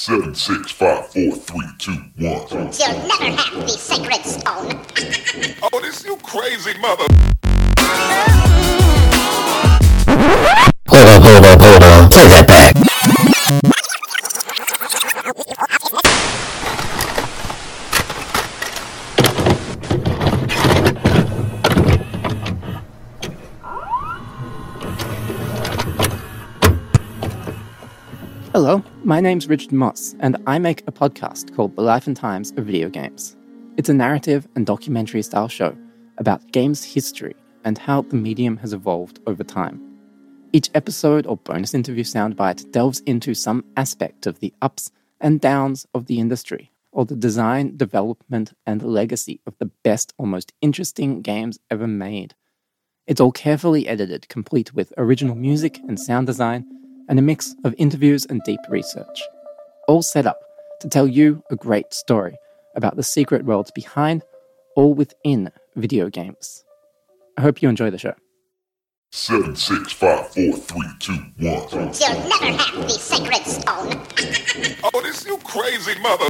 Seven, six, five, four, three, two, one. You'll never have the sacred stone. Oh, this you crazy mother. Hold up, hold up, hold on. Take that back. Hello, my name's Richard Moss, and I make a podcast called The Life and Times of Video Games. It's a narrative and documentary style show about games history and how the medium has evolved over time. Each episode or bonus interview soundbite delves into some aspect of the ups and downs of the industry, or the design, development, and legacy of the best or most interesting games ever made. It's all carefully edited, complete with original music and sound design and a mix of interviews and deep research. All set up to tell you a great story about the secret worlds behind or within video games. I hope you enjoy the show. Seven, six, five, four, three, two, one. You'll never have the sacred stone. Oh, this you crazy mother.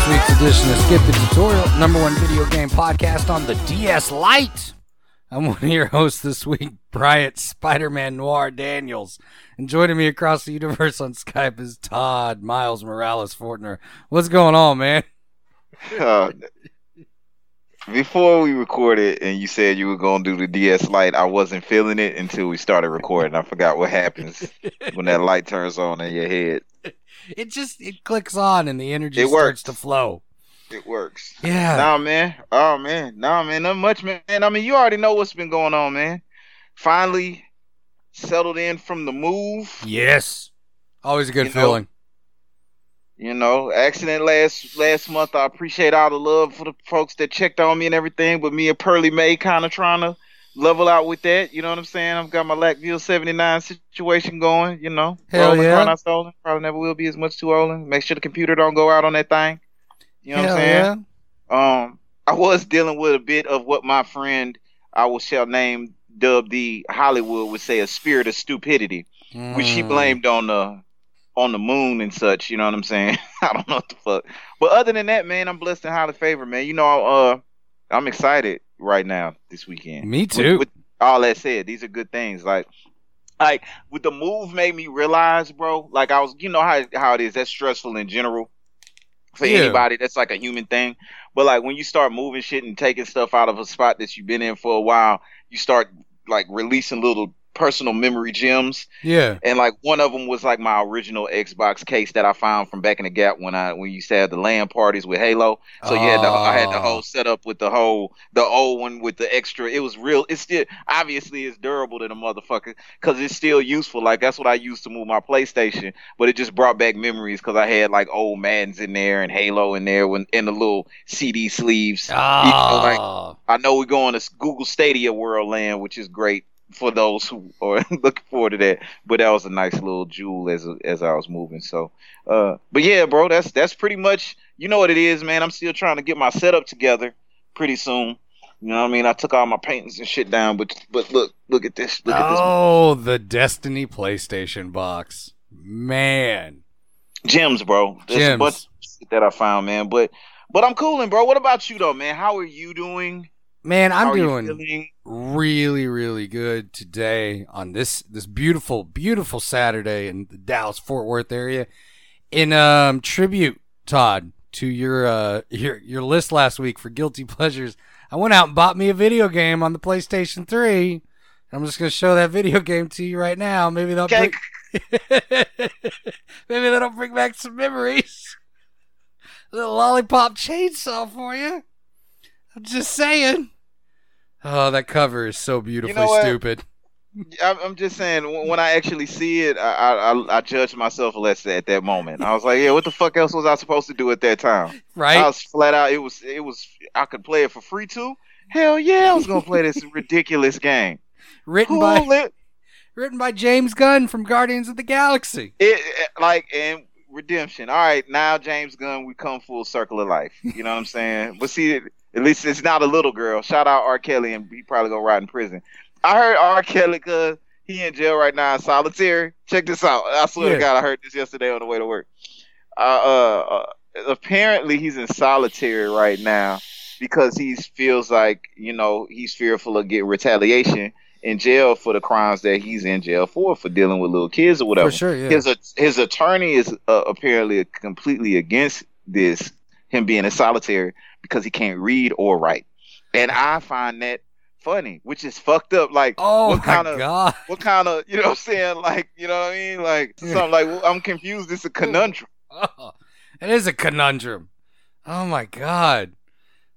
This week's edition of Skip the Tutorial, number one video game podcast on the DS Lite. I'm one of your hosts this week, Bryant Spider-Man Noir Daniels. And joining me across the universe on Skype is Todd Miles Morales Fortner. What's going on, man? Uh, before we recorded and you said you were gonna do the DS light, I wasn't feeling it until we started recording. I forgot what happens when that light turns on in your head. It just it clicks on and the energy It starts works. to flow. It works. Yeah. Nah, man. Oh man. Nah, man. Not much, man. I mean, you already know what's been going on, man. Finally settled in from the move. Yes. Always a good You know, feeling. You know, accident last last month. I appreciate all the love for the folks that checked on me and everything, but me and Pearly May kind of trying to level out with that. You know what I'm saying? I've got my Lackville 79 situation going. You know, Hell rolling, yeah. stolen. Probably never will be as much too rolling. Make sure the computer don't go out on that thing. You know Hell what I'm saying? Yeah. Um, I was dealing with a bit of what my friend I will shall name Dub the Hollywood would say a spirit of stupidity yeah. which he Mm. blamed on the on the moon and such. You know what I'm saying? I don't know what the fuck. But other than that, man, I'm blessed and highly favored, man. You know, uh, I'm excited right now this weekend. Me With- too. With, all that said, these are good things. Like, like with the move made me realize, bro. Like I was, you know how how it is. That's stressful in general for Yeah. anybody. That's like a human thing. But like when you start moving shit and taking stuff out of a spot that you've been in for a while, you start like releasing little personal memory gems yeah. and like one of them was like my original Xbox case that I found from back in the gap when I when you said the LAN parties with Halo. So you had the I had the Oh. whole setup with the whole the old one with the extra. It was real. It's still obviously it's durable to the motherfucker because it's still useful. Like that's what I used to move my PlayStation, but it just brought back memories because I had like old Maddens in there and Halo in there when in the little CD sleeves. You know, like, Oh. I know we're going to Google Stadia World Land, which is great for those who are looking forward to that. But that was a nice little jewel as as I was moving. So, uh, but yeah, bro, that's that's pretty much you know what it is, man. I'm still trying to get my setup together pretty soon. You know what I mean? I took all my paintings and shit down, but but look look at this look at this. Oh, the Destiny PlayStation box. Man. gems, bro. There's a Gems. bunch of shit that I found, man. But but I'm cooling, bro. What about you though, man? How are you doing? Man, I'm How are you doing feeling? really, really good today on this this beautiful, beautiful Saturday in the Dallas Fort Worth area. In um tribute, Todd, to your uh your your list last week for guilty pleasures, I went out and bought me a video game on the PlayStation 3. I'm just gonna show that video game to you right now. Maybe that'll Okay. bring Maybe that'll bring back some memories. A little lollipop chainsaw for you. I'm just saying. Oh, that cover is so beautifully what? stupid. I'm, I'm just saying, when when I actually see it, I, I I I judge myself less at that moment. I was like, yeah, what the fuck else was I supposed to do at that time? Right. I was flat out. It was it was I could play it for free too. Hell yeah, I was gonna play this ridiculous game. written Cool, by it, written by James Gunn from Guardians of the Galaxy. it like and redemption. All right, now James Gunn, we come full circle of life. You know what I'm saying? But see, At least it's not a little girl. Shout out R. Kelly, and he probably gonna rot in prison. I heard R. Kelly cause he in jail right now in solitary. Check this out. I swear Yeah. to God, I heard this yesterday on the way to work. Uh, uh, uh, apparently he's in solitary right now because he feels like you know he's fearful of getting retaliation in jail for the crimes that he's in jail for for dealing with little kids or whatever. For sure, yeah. His his attorney is uh, apparently completely against this him being in solitary because he can't read or write, and I find that funny, which is fucked up. Like, Oh what kind of god. what kind of you know what I'm saying? Like, you know what I mean? Like something like well, I'm confused. It's a conundrum. Oh, it is a conundrum. Oh my god.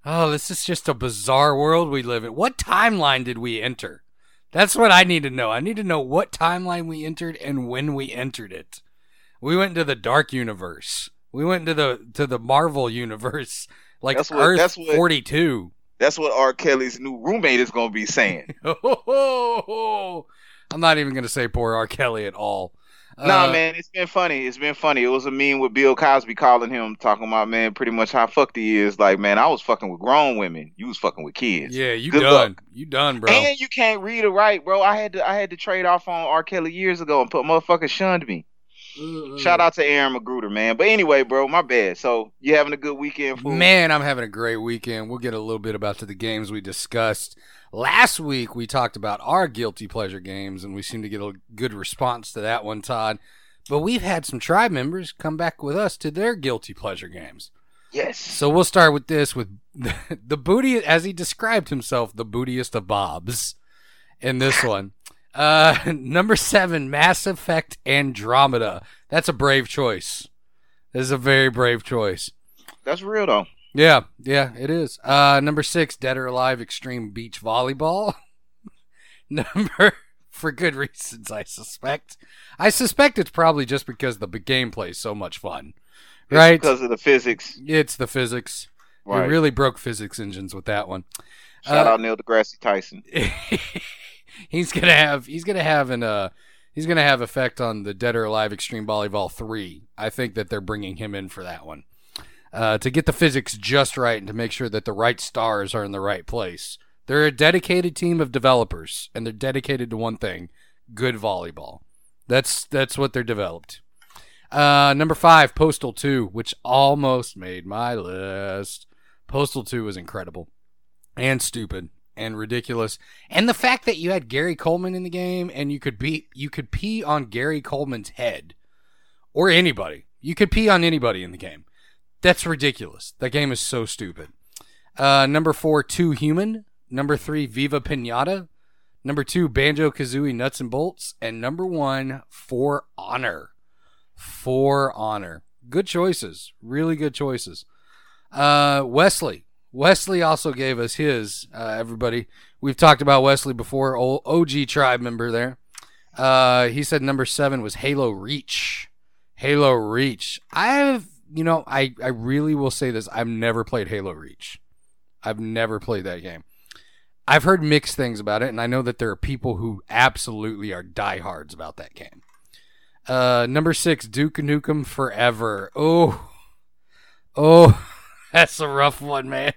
Oh, this is just a bizarre world we live in. What timeline did we enter? That's what I need to know. I need to know what timeline we entered and when we entered it. We went into the dark universe. We went into the to the Marvel universe, like That's what- Earth that's what- 42. That's what R. Kelly's new roommate is gonna be saying. I'm not even gonna say poor R. Kelly at all. nah, Uh, man, it's been funny. It's been funny. It was a meme with Bill Cosby calling him, talking about man, pretty much how fucked he is. Like, man, I was fucking with grown women. You was fucking with kids. Yeah, you Good done. luck. You done, bro. And you can't read or write, bro. I had to I had to trade off on R. Kelly years ago and put motherfuckers shunned me. Shout out to Aaron McGruder, man. But anyway, bro, my bad. So you having a good weekend, fool? Man, I'm having a great weekend. We'll get a little bit about to the games we discussed. Last week we talked about our guilty pleasure games and we seemed to get a good response to that one, Todd. But we've had some tribe members come back with us to their guilty pleasure games. Yes. So we'll start with this with the booty as he described himself, the bootiest of bobs in this one. Uh number 7 Mass Effect Andromeda. That's a brave choice. This is a very brave choice. That's real though. Yeah, yeah, it is. Uh, number six, Dead or Alive Extreme Beach Volleyball. number, for good reasons, I suspect. I suspect it's probably just because the gameplay is so much fun, It's right? Because of the physics. It's the physics. Right. It really broke physics engines with that one. Shout uh, out Neil deGrasse Tyson. He's gonna have he's gonna have an uh he's gonna have effect on the Dead or Alive Extreme Volleyball three. I think that they're bringing him in for that one uh, to get the physics just right and to make sure that the right stars are in the right place. They're a dedicated team of developers, and they're dedicated to one thing: good volleyball. That's that's what they're developed. Uh, number five, Postal Two, which almost made my list. Postal Two was incredible and stupid and ridiculous. And the fact that you had Gary Coleman in the game and you could be you could pee on Gary Coleman's head or anybody. You could pee on anybody in the game. That's ridiculous. That game is so stupid. Uh, number four, Too Human. Number three, Viva Pinata. Number two, Banjo Kazooie Nuts and Bolts. And number one, For Honor. For Honor. Good choices. Really good choices. Uh, Wesley. Wesley also gave us his. Uh, everybody, we've talked about Wesley before. Old OG tribe member there. Uh, he said number seven was Halo Reach. Halo Reach. I've, you know, I I really will say this. I've never played Halo Reach. I've never played that game. I've heard mixed things about it, and I know that there are people who absolutely are diehards about that game. Uh, number six, Duke Nukem Forever. Oh, oh, that's a rough one, man.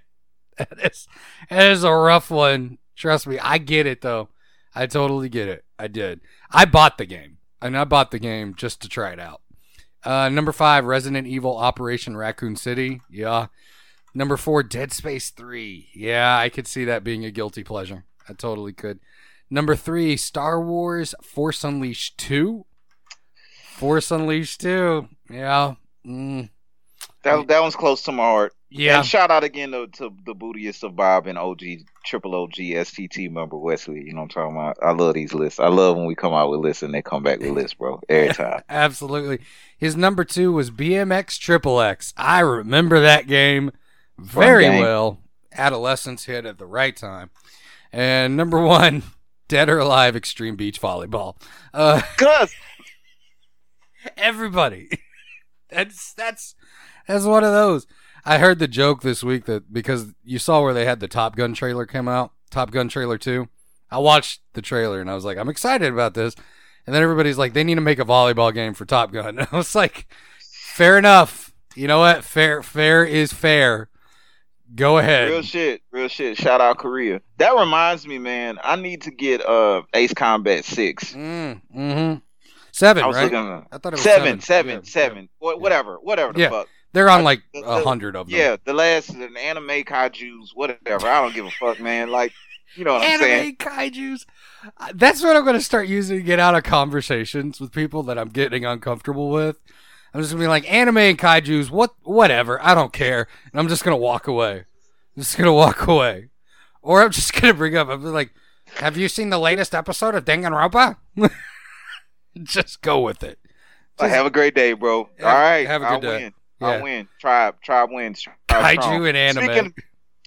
That is, that is a rough one. Trust me, I get it though. I totally get it. I did. I bought the game, and I bought the game just to try it out. Uh, number five, Resident Evil Operation Raccoon City. Yeah. Number four, Dead Space 3. Yeah, I could see that being a guilty pleasure. I totally could. Number three, Star Wars Force Unleashed 2. Force Unleashed 2. Yeah. Mm. That that one's close to my heart. Yeah. And shout out again to, to the bootiest of Bob and OG triple OG STT member Wesley. You know what I'm talking about? I love these lists. I love when we come out with lists and they come back with lists, bro. Every time. Absolutely. His number two was BMX Triple X. I remember that game very game. well. Adolescence hit at the right time. And number one, Dead or Alive Extreme Beach Volleyball. Uh, Cuz everybody. that's that's that's one of those. I heard the joke this week that because you saw where they had the Top Gun trailer come out, Top Gun trailer 2. I watched the trailer and I was like, I'm excited about this. And then everybody's like, they need to make a volleyball game for Top Gun. And I was like, fair enough. You know what? Fair fair is fair. Go ahead. Real shit, real shit. Shout out Korea. That reminds me, man. I need to get uh Ace Combat Six. Mm, mm-hmm. Seven, I was right? looking I thought it was seven, seven. seven, Yeah, seven. Whatever, whatever the Yeah. fuck. They're on like a hundred of them. Yeah, the last an anime kaiju's, whatever. I don't give a fuck, man. Like, you know what I'm saying? Anime kaiju's. Uh, That's what I'm going to start using to get out of conversations with people that I'm getting uncomfortable with. I'm just going to be like, anime and kaiju's, what, whatever. I don't care. And I'm just going to walk away. I'm just going to walk away. Or I'm just going to bring up, I'm like, have you seen the latest episode of Danganronpa? just go with it. Like, have a great day, bro. Have- All right, have a I'll good day. win. Yeah. I'll win. Tribe, tribe wins. Tribe Kaiju strong. and anime. Speaking,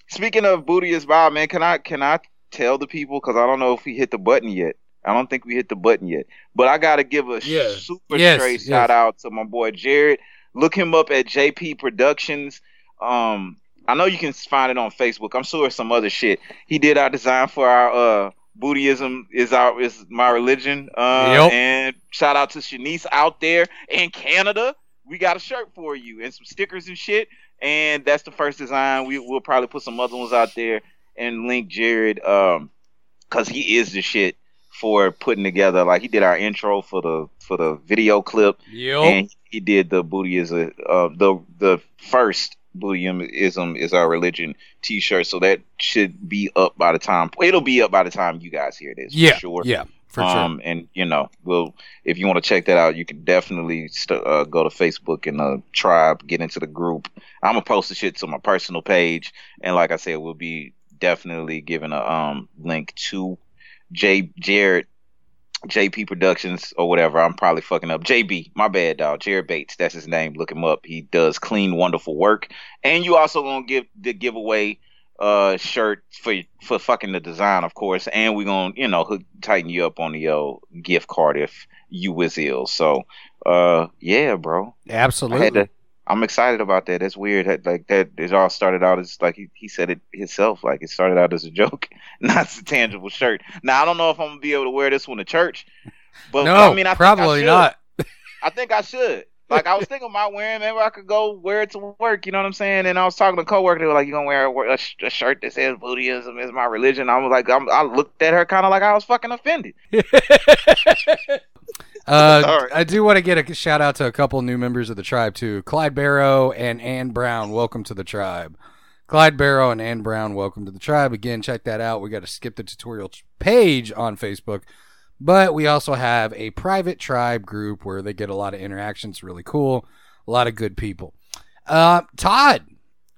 speaking of booty is Bob, man, can I can I tell the people because I don't know if we hit the button yet. I don't think we hit the button yet. But I got to give a Yeah. super Yes, straight yes. shout out to my boy Jared. Look him up at JP Productions. Um, I know you can find it on Facebook. I'm sure some other shit. He did our design for our uh Buddhism is our is my religion. Uh, Yep. and shout out to Shanice out there in Canada. We got a shirt for you and some stickers and shit. And that's the first design. We will probably put some other ones out there and link Jared um because he is the shit for putting together like he did our intro for the for the video clip Yep. and he did the Buddhism uh the the first Buddhism is our religion t-shirt so that should be up by the time it'll be up by the time you guys hear this yeah. for sure Yeah. For um, and you know, we'll if you want to check that out, you can definitely st- uh, go to Facebook and uh, tribe, get into the group. I'm gonna post the shit to my personal page, and like I said, we'll be definitely giving a um link to J Jared JP Productions or whatever. I'm probably fucking up. JB, my bad, dog. Jared Bates, that's his name. Look him up. He does clean, wonderful work. And you also gonna give the giveaway uh shirt for for fucking the design, of course. And we're gonna you know hook, tighten you up on the uh, gift card if you was ill. So uh yeah, bro. Absolutely. to. I'm excited about that. That's weird. That, like that, it all started out as like he, he said it himself. Like it started out as a joke, not a tangible shirt. Now I don't know if I'm gonna be able to wear this one to church, but no, I mean, I think I probably not. I think I should. Like I was thinking about wearing. Maybe I could go wear it to work. You know what I'm saying? And I was talking to a coworker. They were like, "You gonna wear a, a, shirt that says Buddhism is my religion?" I was like, I'm, I looked at her kind of like I was fucking offended. Uh. I do want to get a shout out to a couple new members of the tribe too. Clyde Barrow and Ann Brown, welcome to the tribe. Clyde Barrow and Ann Brown, welcome to the tribe. Again, check that out. We got to skip the tutorial page on Facebook, but we also have a private tribe group where they get a lot of interactions. Really cool. A lot of good people. Uh, Todd,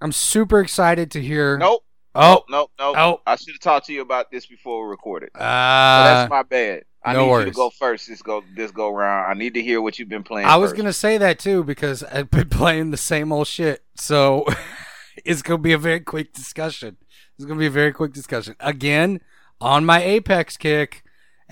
I'm super excited to hear. Nope. Oh, Nope. Nope. Oh. I should have talked to you about this before we recorded. uh, So that's my bad. I no need you worries. to go first. This go this go round. I need to hear what you've been playing. I was gonna say that too because I've been playing the same old shit. So it's gonna be a very quick discussion. It's gonna be a very quick discussion. Again, on my Apex kick,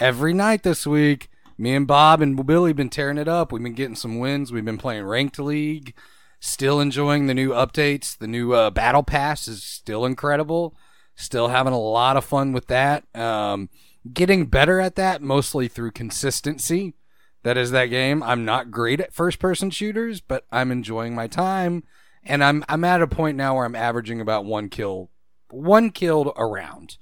every night this week, me and Bob and Billy been tearing it up. We've been getting some wins. We've been playing ranked league. Still enjoying the new updates. The new uh, battle pass is still incredible. Still having a lot of fun with that. Um, getting better at that mostly through consistency. That is that game. I'm not great at first person shooters, but I'm enjoying my time. And I'm I'm at a point now where I'm averaging about one kill one killed around.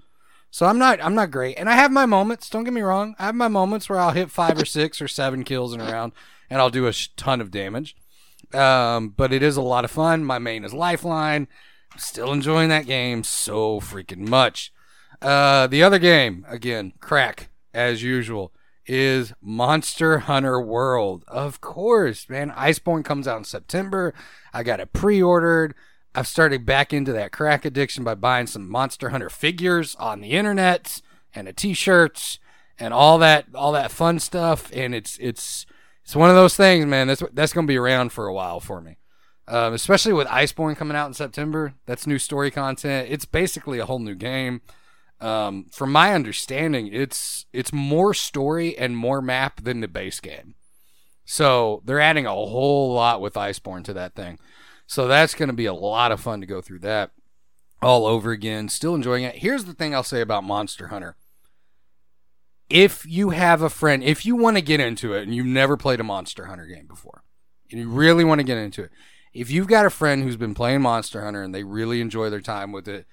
So I'm not I'm not great. And I have my moments, don't get me wrong. I have my moments where I'll hit five or six or seven kills in a round and I'll do a ton of damage. Um, but it is a lot of fun. My main is Lifeline. I'm still enjoying that game so freaking much. Uh, the other game, again, crack as usual, is Monster Hunter World. Of course, man. Iceborne comes out in September. I got it pre-ordered. I've started back into that crack addiction by buying some Monster Hunter figures on the internet and a t-shirts and all that all that fun stuff. And it's it's it's one of those things, man. That's that's gonna be around for a while for me. Um, especially with Iceborne coming out in September. That's new story content. It's basically a whole new game. Um, from my understanding, it's it's more story and more map than the base game. So they're adding a whole lot with Iceborne to that thing. So that's going to be a lot of fun to go through that all over again. Still enjoying it. Here's the thing I'll say about Monster Hunter. If you have a friend, if you want to get into it and you've never played a Monster Hunter game before, and you really want to get into it, If you've got a friend who's been playing Monster Hunter and they really enjoy their time with it,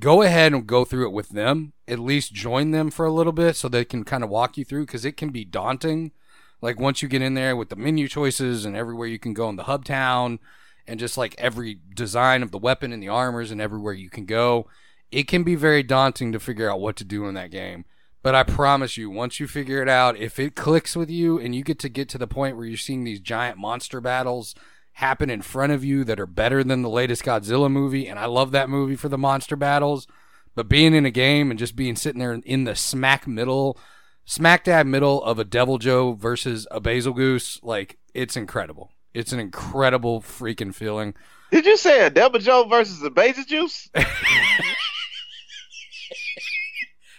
go ahead and go through it with them. At least join them for a little bit so they can kind of walk you through because it can be daunting. Like once you get in there with the menu choices and everywhere you can go in the hub town and just like every design of the weapon and the armors and everywhere you can go, it can be very daunting to figure out what to do in that game. But I promise you, once you figure it out, if it clicks with you and you get to get to the point where you're seeing these giant monster battles happen in front of you that are better than the latest Godzilla movie, and I love that movie for the monster battles, but being in a game and just being sitting there in the smack middle, smack dab middle of a Deviljho versus a Bazelgeuse, like it's incredible. It's an incredible freaking feeling. Did you say a Deviljho versus a Basil Juice?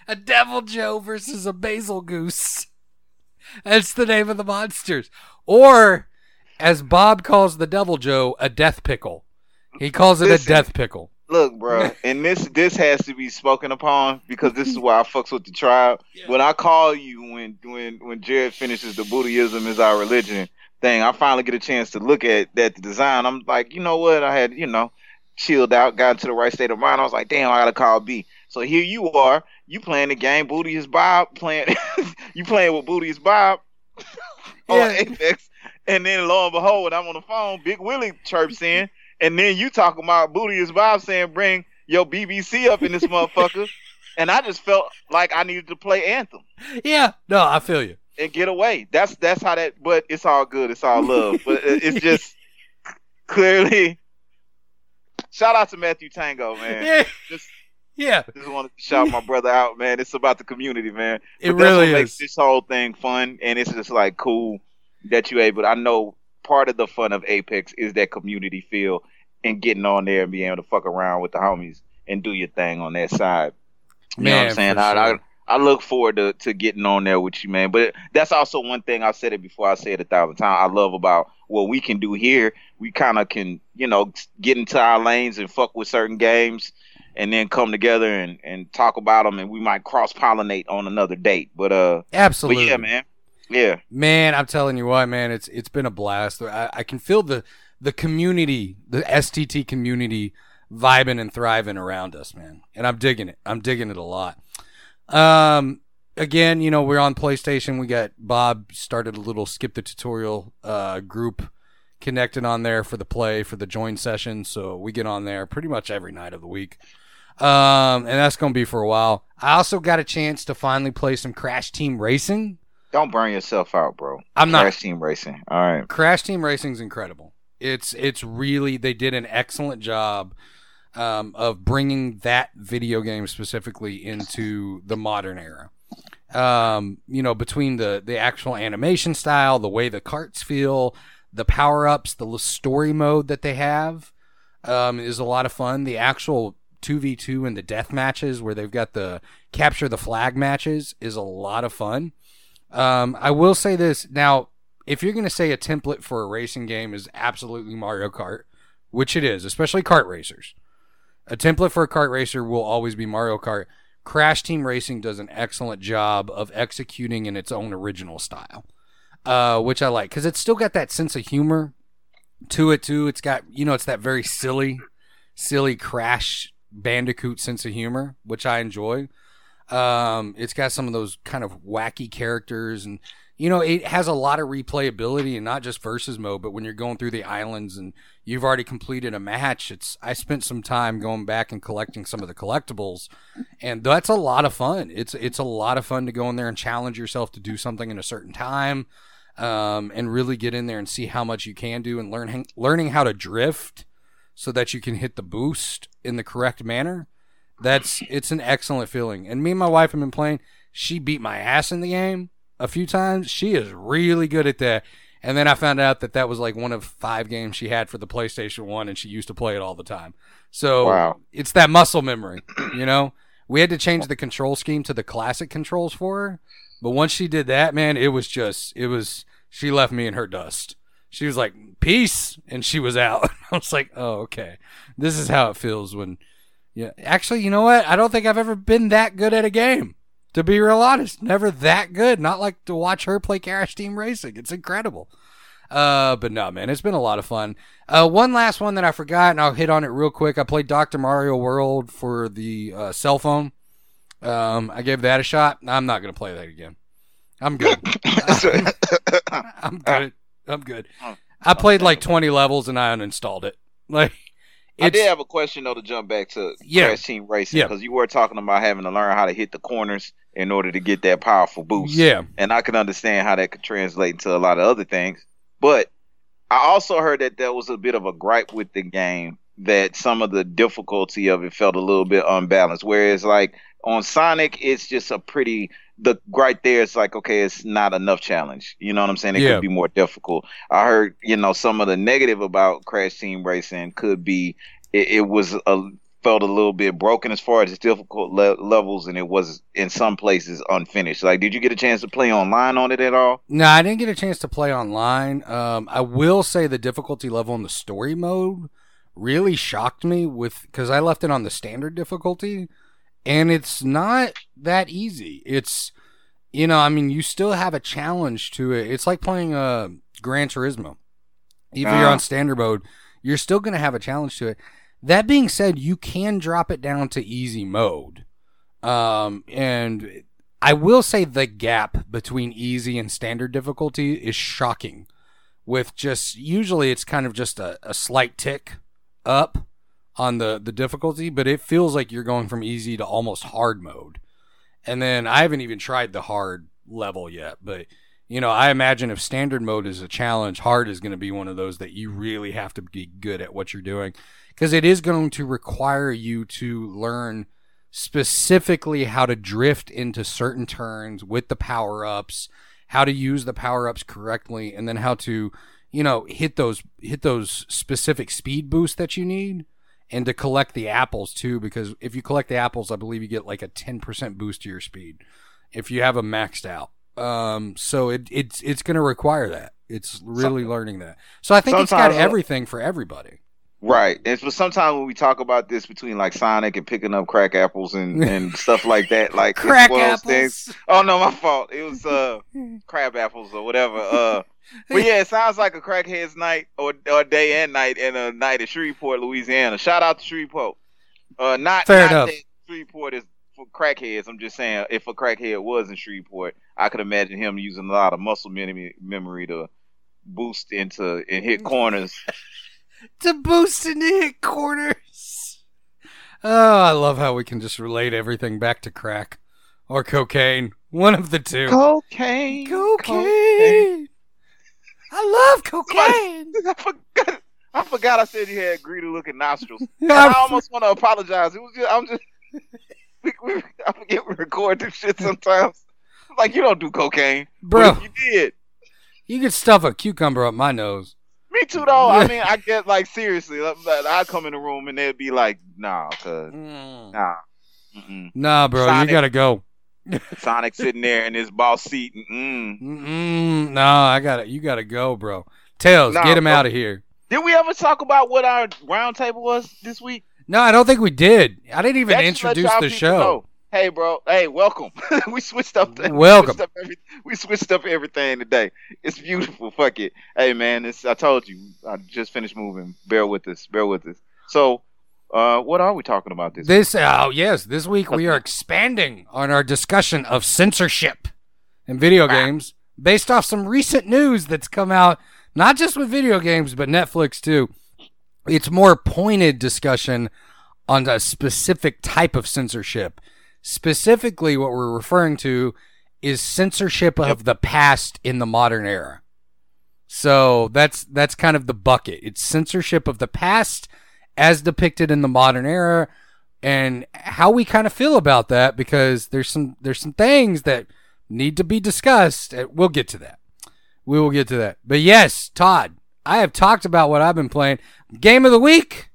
a Deviljho versus a Bazelgeuse. That's the name of the monsters. Or, as Bob calls the Deviljho, a death pickle. He calls it Listen. a death pickle. Look, bro, and this this has to be spoken upon because this is why I fucks with the tribe. When I call you when when when Jared finishes the Buddhism is our religion thing, I finally get a chance to look at that the design. I'm like, you know what? I had you know chilled out, got into the right state of mind. I was like, damn, I gotta call B. So here you are, you playing the game. Booty is Bob playing. you playing with Booty is Bob on Yeah. Apex, and then lo and behold, when I'm on the phone, Big Willie chirps in, and then you talking about Booty is Bob saying, bring your BBC up in this motherfucker, and I just felt like I needed to play Anthem Yeah, no, I feel you. And get away. That's that's how that. But it's all good. It's all love. But it's just clearly. Shout out to Matthew Tango, man. Yeah, Just yeah, just wanted to shout my brother out, man. It's about the community, man. it But that's really what makes this whole thing fun, and it's just like cool that you able. I know part of the fun of Apex is that community feel and getting on there and being able to fuck around with the homies and do your thing on that side. You know what I'm saying? I, I sure. I look forward to, to getting on there with you, man. But that's also one thing I've said it before. I say it a thousand times. I love about what we can do here. We kind of can, you know, get into our lanes and fuck with certain games, and then come together and, and talk about them, and we might cross pollinate on another date. But uh, Absolutely. but yeah, man, yeah, Man, I'm telling you what, man, it's it's been a blast. I, I can feel the the community, the STT community, vibing and thriving around us, man, and I'm digging it. I'm digging it a lot. Um, again, you know, we're on PlayStation. We got Bob started a little skip the tutorial uh, group connected on there for the play for the join session. So we get on there pretty much every night of the week. Um, and that's gonna be for a while. I also got a chance to finally play some Crash Team Racing. don't burn yourself out, bro. I'm not. Crash Team Racing. All right, Crash Team Racing's incredible. It's it's really they did an excellent job um, of bringing that video game specifically into the modern era. Um, you know, between the the actual animation style, the way the carts feel, the power ups, the story mode that they have um, is a lot of fun. The actual two v two and the death matches where they've got the capture the flag matches is a lot of fun. Um, I will say this now: if you're going to say a template for a racing game is absolutely Mario Kart, which it is, especially kart racers, a template for a kart racer will always be Mario Kart. Crash Team Racing does an excellent job of executing in its own original style, uh, which I like because it's still got that sense of humor to it too. It's got you know it's that very silly, silly Crash Bandicoot sense of humor, which I enjoy. Um, it's got some of those kind of wacky characters, and you know it has a lot of replayability, and not just versus mode, but when you're going through the islands and you've already completed a match. It's I spent some time going back and collecting some of the collectibles, and that's a lot of fun. It's it's a lot of fun to go in there and challenge yourself to do something in a certain time, um, and really get in there and see how much you can do and learn learning how to drift so that you can hit the boost in the correct manner. That's it's an excellent feeling. And me and my wife have been playing. She beat my ass in the game a few times. She is really good at that. And then I found out that that was like one of five games she had for the PlayStation 1 and she used to play it all the time. So Wow. it's that muscle memory, you know? We had to change the control scheme to the classic controls for her. But once she did that, man, it was just it was she left me in her dust. She was like, "Peace," and she was out. I was like, "Oh, okay. This is how it feels when yeah, actually, you know what? I don't think I've ever been that good at a game. To be real honest, never that good. Not like to watch her play Crash Team Racing. It's incredible. Uh, but no, man, it's been a lot of fun. Uh, one last one that I forgot, and I'll hit on it real quick. I played Dr. Mario World for the uh, cell phone. Um, I gave that a shot. I'm not gonna play that again. I'm good. I'm good. I'm good. I played like 20 levels and I uninstalled it. Like, I did have a question though to jump back to Yeah. Crash Team Racing Yeah. because you were talking about having to learn how to hit the corners in order to get that powerful boost. yeah, and I can understand how that could translate into a lot of other things. But I also heard that there was a bit of a gripe with the game that some of the difficulty of it felt a little bit unbalanced. Whereas like on Sonic, it's just a pretty the right there. It's like okay, it's not enough challenge. You know what I'm saying? It Yeah. could be more difficult. I heard you know some of the negative about Crash Team Racing could be it, it was a felt a little bit broken as far as its difficult le- levels, and it was in some places unfinished. Like, did you get a chance to play online on it at all? No, I didn't get a chance to play online. Um, I will say the difficulty level in the story mode really shocked me with because I left it on the standard difficulty, and it's not that easy. It's you know, I mean, you still have a challenge to it. It's like playing uh, Gran Turismo. Even if you're Ah. on standard mode, you're still going to have a challenge to it. That being said, you can drop it down to easy mode. Um, and I will say the gap between easy and standard difficulty is shocking. With just usually it's kind of just a, a slight tick up on the, the difficulty, but it feels like you're going from easy to almost hard mode. And then I haven't even tried the hard level yet, but you know, I imagine if standard mode is a challenge, hard is going to be one of those that you really have to be good at what you're doing because it is going to require you to learn specifically how to drift into certain turns with the power ups, how to use the power ups correctly, and then how to, you know, hit those hit those specific speed boosts that you need, and to collect the apples too. Because if you collect the apples, I believe you get like a ten percent boost to your speed if you have them maxed out. Um, so it it's it's going to require that. It's really learning that. So I think it's got uh, everything for everybody. Right. And so sometimes when we talk about this between like Sonic and picking up crack apples and, and stuff like that, like Crack one of those apples. things- Oh no, my fault. It was uh crab apples or whatever. Uh but yeah, it sounds like a crackhead's night or or day and night and a night in Shreveport, Louisiana. Shout out to Shreveport. Uh not, Fair not enough. that Shreveport is for crackheads. I'm just saying if a crackhead was in Shreveport, I could imagine him using a lot of muscle memory memory to boost into and hit corners. To boost into hit corners. Oh, I love how we can just relate everything back to crack or cocaine. One of the two. Cocaine. cocaine. I love cocaine. I forgot. I forgot I said you had greedy looking nostrils. And I'm- almost want to apologize. It was just I'm just we, we, I forget we record this shit sometimes. Like you don't do cocaine, Bro. But if you did. You could stuff a cucumber up my nose. Me too, though. I mean, I get like seriously. like, like, I'd come in the room and they'd be like, "Nah, cause mm. nah." Mm-mm. Nah, bro, Sonic. you gotta go. Sonic sitting there in his boss seat. Mm-mm. Mm-mm. No, I gotta. You gotta go, bro. Tails, Nah, get him bro. out of here. Did we ever talk about what our roundtable was this week? No, I don't think we did. I didn't even That should let introduce the show. know. Hey, bro. Hey, welcome. we switched up. The, Welcome. We switched, up every, we switched up everything today. It's beautiful. Fuck it. Hey, man. It's. I told you. I just finished moving. Bear with us. Bear with us. So, uh, what are we talking about this? This, oh yes, this week we are expanding on our discussion of censorship in video games based off some recent news that's come out, not just with video games, but Netflix too. It's more pointed discussion on a specific type of censorship. Specifically, what we're referring to is censorship of the past in the modern era. So that's that's kind of the bucket. It's censorship of the past as depicted in the modern era and how we kind of feel about that because there's some there's some things that need to be discussed. Uh, We'll get to that. We will get to that. But yes, Todd, I have talked about what I've been playing. Game of the week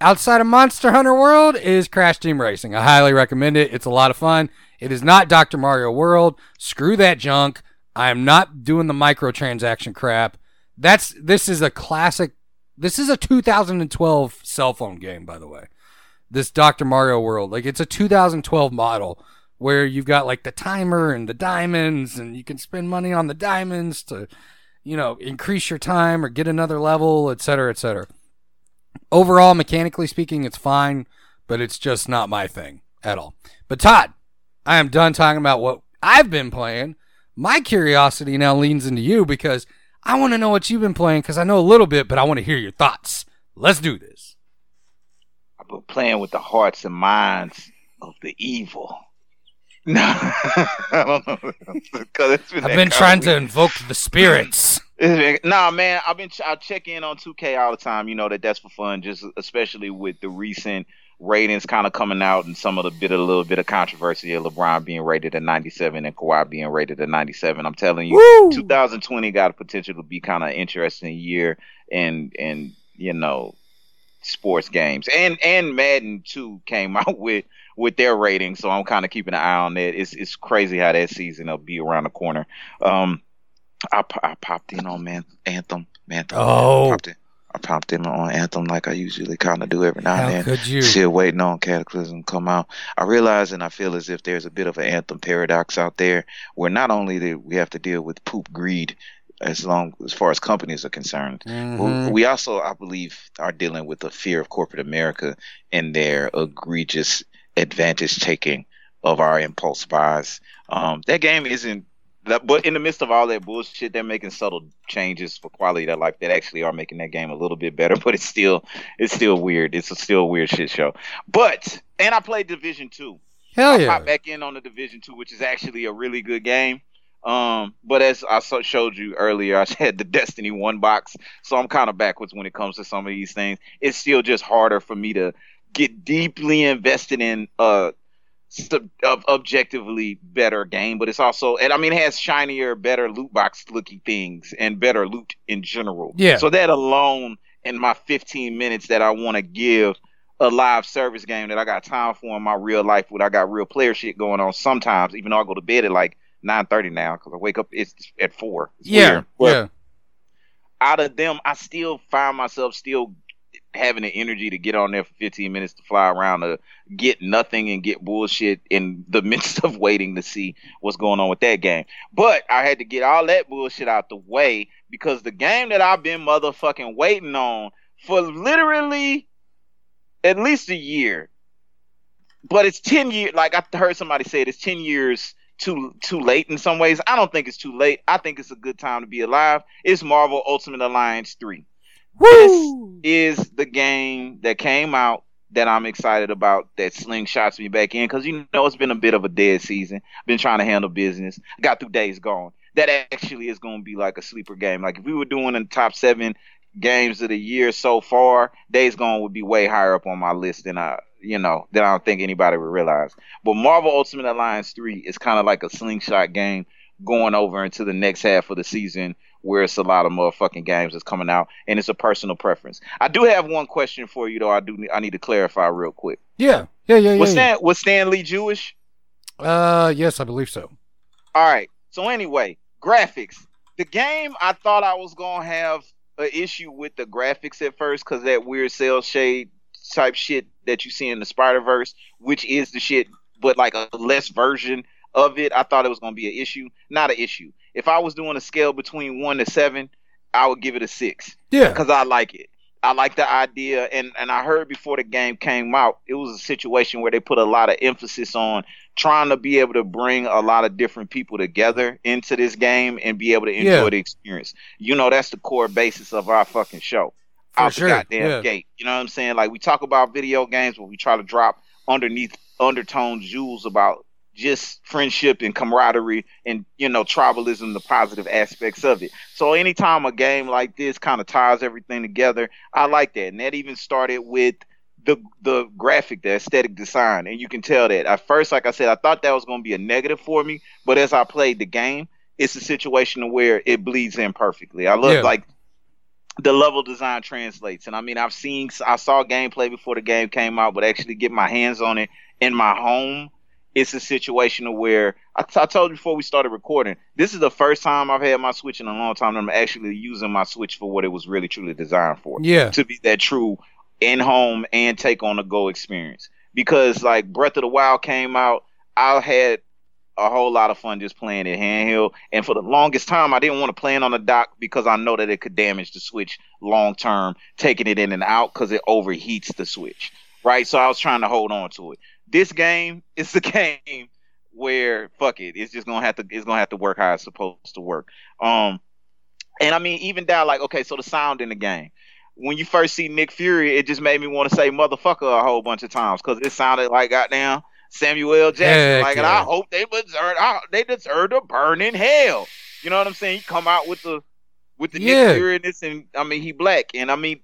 outside of Monster Hunter World is Crash Team Racing. I highly recommend it. It's a lot of fun. It is not Dr. Mario World. Screw that junk. I am not doing the microtransaction crap. That's this is a classic this is a 2012 cell phone game, by the way. This Dr. Mario World. Like, it's a 2012 model where you've got, like, the timer and the diamonds, and you can spend money on the diamonds to, you know, increase your time or get another level, et cetera, et cetera. Overall, mechanically speaking, it's fine, but it's just not my thing at all. But Todd, I am done talking about what I've been playing. My curiosity now leans into you because I want to know what you've been playing because I know a little bit, but I want to hear your thoughts. Let's do this. I've been playing with the hearts and minds of the evil. No, I don't know. I've been trying to invoke the spirits. Nah, man, I've been I check in on 2K all the time. You know that that's for fun, just especially with the recent ratings kind of coming out and some of the bit a little bit of controversy of LeBron being rated at 97 and Kawhi being rated at 97. I'm telling you, Woo! 2020 got a potential to be kind of interesting year and and you know sports games and and Madden too came out with with their ratings, so I'm kind of keeping an eye on that. It's it's crazy how that season will be around the corner. Um, I, po- I popped in on man Anthem, Anthem. Oh. I popped in, I popped in on Anthem like I usually kind of do every now How and then. could you? Still waiting on Cataclysm to come out. I realize and I feel as if there's a bit of an Anthem paradox out there, where not only do we have to deal with poop greed, as long as far as companies are concerned, Mhm. we also, I believe, are dealing with the fear of corporate America and their egregious advantage taking of our impulse buys. Um, that game isn't, but in the midst of all that bullshit, they're making subtle changes for quality of life that actually are making that game a little bit better. But it's still, it's still weird. It's a still a weird shit show. But and I played Division Two. Hell yeah! I popped back in on the Division Two, which is actually a really good game. Um, but as I so- showed you earlier, I had the Destiny One box, so I'm kind of backwards when it comes to some of these things. It's still just harder for me to get deeply invested in uh sub- objectively better game, but it's also and I mean it has shinier, better loot box looking things and better loot in general. Yeah. So that alone in my 15 minutes that I want to give a live service game that I got time for in my real life when I got real player shit going on sometimes, even though I go to bed at like 9:30 now because I wake up it's at four. It's Yeah. weird. But Yeah. out of them, I still find myself still having the energy to get on there for 15 minutes to fly around to get nothing and get bullshit in the midst of waiting to see what's going on with that game. But I had to get all that bullshit out the way because the game that I've been motherfucking waiting on for literally at least a year. But it's 10 years like I heard somebody say it, it's 10 years too too late in some ways. I don't think it's too late. I think it's a good time to be alive. It's Marvel Ultimate Alliance 3 Woo! is the game that came out that I'm excited about that slingshots me back in because you know it's been a bit of a dead season. Been trying to handle business. Got through Days Gone. That actually is going to be like a sleeper game. Like if we were doing the top seven games of the year so far, Days Gone would be way higher up on my list than I, you know, than I don't think anybody would realize. But Marvel Ultimate Alliance 3 is kind of like a slingshot game going over into the next half of the season where it's a lot of motherfucking games that's coming out and it's a personal preference. I do have one question for you though. I do I need to clarify real quick. Yeah. Yeah. Yeah. Yeah. Was yeah. Stan was Stan Lee Jewish? Uh, yes, I believe so. All right. So anyway, graphics. The game I thought I was gonna have an issue with the graphics at first because that weird cel shade type shit that you see in the Spider Verse, which is the shit, but like a less version of it. I thought it was gonna be an issue. Not an issue. If I was doing a scale between one to seven, I would give it a six Yeah. because I like it. I like the idea, and and I heard before the game came out, it was a situation where they put a lot of emphasis on trying to be able to bring a lot of different people together into this game and be able to enjoy Yeah. the experience. You know, that's the core basis of our fucking show. For Out sure, the goddamn yeah. gate. You know what I'm saying? Like we talk about video games, but we try to drop underneath undertone jewels about just friendship and camaraderie and you know tribalism the positive aspects of it. So anytime a game like this kind of ties everything together i like that. And that even started with the the graphic the aesthetic design. And you can tell that. At first like i said i thought that was going to be a negative for me. But as i played the game it's a situation where it bleeds in perfectly. I love Yeah. like the level design translates. And i mean i've seen i saw gameplay before the game came out but actually get my hands on it in my home it's a situation where I, t- I told you before we started recording this is the first time i've had my switch in a long time i'm actually using my switch for what it was really truly designed for Yeah. to be that true in home and take on the go experience because like breath of the wild came out i had a whole lot of fun just playing it handheld. And for the longest time, I didn't want to play it on the dock because I know that it could damage the Switch long term, taking it in and out because it overheats the Switch. Right. So I was trying to hold on to it. This game is the game where fuck it, it's just gonna have to it's gonna have to work how it's supposed to work. Um, and I mean even down like okay, so the sound in the game. When you first see Nick Fury, it just made me want to say motherfucker a whole bunch of times because it sounded like goddamn Samuel L. Jackson. Heck like, and. I hope they deserve I, they deserve to burn in hell. You know what I'm saying? You come out with the with the Yeah. Nick Fury in this, and I mean he black, and I mean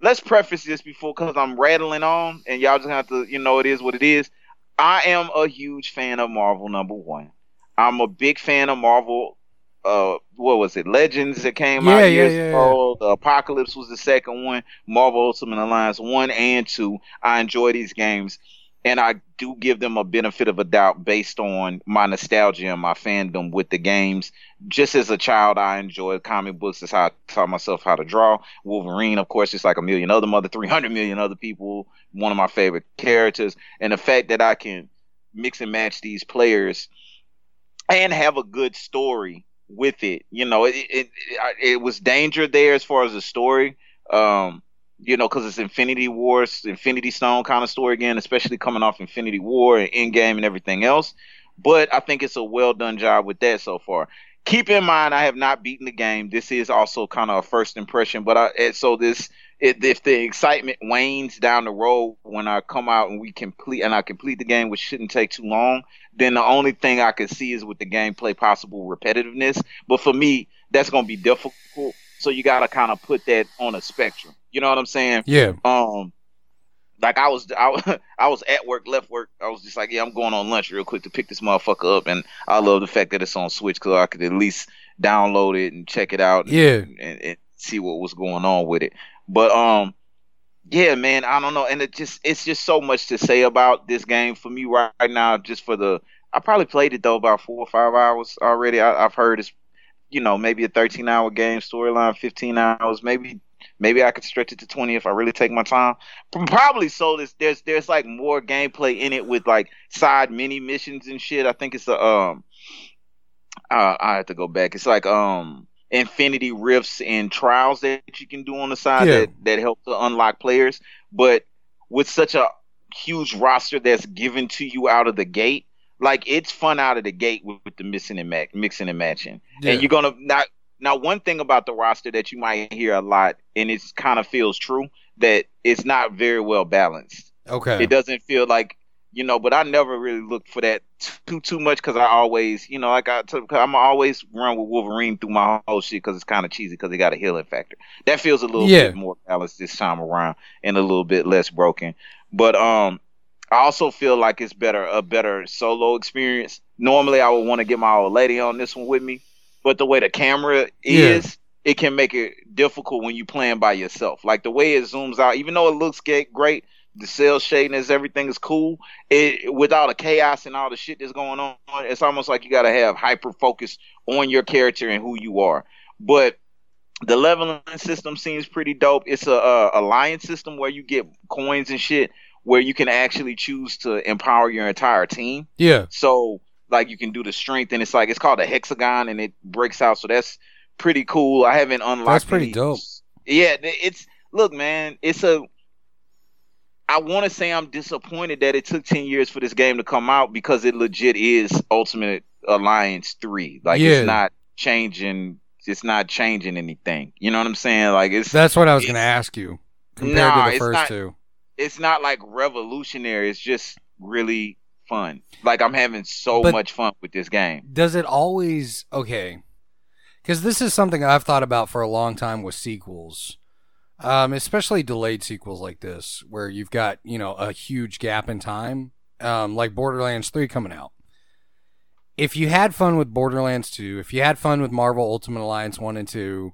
let's preface this before because I'm rattling on, and y'all just have to, you know, it is what it is. I am a huge fan of Marvel. Number one, I'm a big fan of Marvel. Uh, what was it? Legends that came Yeah, out yeah, years yeah, ago. The Apocalypse was the second one. Marvel Ultimate Alliance one and two. I enjoy these games, and I do give them a benefit of a doubt based on my nostalgia and my fandom with the games. Just as a child, I enjoyed comic books. That's how I taught myself how to draw. Wolverine, of course, just like a million other mother, 300 million other people. One of my favorite characters. And the fact that I can mix and match these players and have a good story with it. You know, it it, it, it was danger there as far as the story. Um, you know, because it's Infinity Wars, Infinity Stone kind of story again, especially coming off Infinity War and Endgame and everything else. But I think it's a well done job with that so far. Keep in mind, I have not beaten the game. This is also kind of a first impression, but I so this it, if the excitement wanes down the road when I come out and we complete and I complete the game, which shouldn't take too long, then the only thing I can see is with the gameplay possible repetitiveness. But for me, that's going to be difficult. So you got to kind of put that on a spectrum. You know what I'm saying? Yeah. Um, like I was, I, was- I was at work, left work. I was just like, yeah, I'm going on lunch real quick to pick this motherfucker up, and I love the fact that it's on Switch because I could at least download it and check it out. and- Yeah. and, and see what was going on with it. But um, yeah, man, I don't know, and it just it's just so much to say about this game for me right, now. Just for the, I probably played it though about four or five hours already. I, I've heard it's, you know, maybe a 13 hour game storyline, 15 hours, maybe. Maybe I could stretch it to 20 if I really take my time. Probably so. There's there's there's like more gameplay in it with like side mini missions and shit. I think it's a um uh, I have to go back. It's like um infinity rifts and trials that you can do on the side Yeah. that that help to unlock players. But with such a huge roster that's given to you out of the gate, like it's fun out of the gate with, with the mixing and ma- mixing and matching. Yeah. And you're gonna not now one thing about the roster that you might hear a lot, and it kind of feels true that it's not very well balanced. Okay. It doesn't feel like you know, but I never really looked for that too too much because I always, you know, like I took, I'm always run with Wolverine through my whole shit because it's kind of cheesy because they got a healing factor. That feels a little Yeah. bit more balanced this time around and a little bit less broken. But um, I also feel like it's better a better solo experience. Normally, I would want to get my old lady on this one with me, but the way the camera Yeah. is, it can make it difficult when you playing by yourself. Like the way it zooms out, even though it looks great, the cel shading is everything is cool. It with all the chaos and all the shit that's going on, it's almost like you got to have hyper focus on your character and who you are. But the leveling system seems pretty dope. It's a, a alliance system where you get coins and shit, where you can actually choose to empower your entire team. yeah. So like you can do the strength, and it's like it's called a hexagon, and it breaks out. So that's pretty cool. I haven't unlocked. That's pretty any- dope. Yeah, it's look, man. It's a. I want to say I'm disappointed that it took ten years for this game to come out because it legit is Ultimate Alliance three. Like Yeah. it's not changing. It's not changing anything. You know what I'm saying? Like it's That's what I was going to ask you compared Nah, to the first not- two. it's not like revolutionary. It's just really fun. Like I'm having so But- much fun with this game. Does it always okay? Because this is something I've thought about for a long time with sequels, um, especially delayed sequels like this, where you've got you know a huge gap in time, um, like Borderlands Three coming out. If you had fun with Borderlands Two, if you had fun with Marvel Ultimate Alliance One and Two,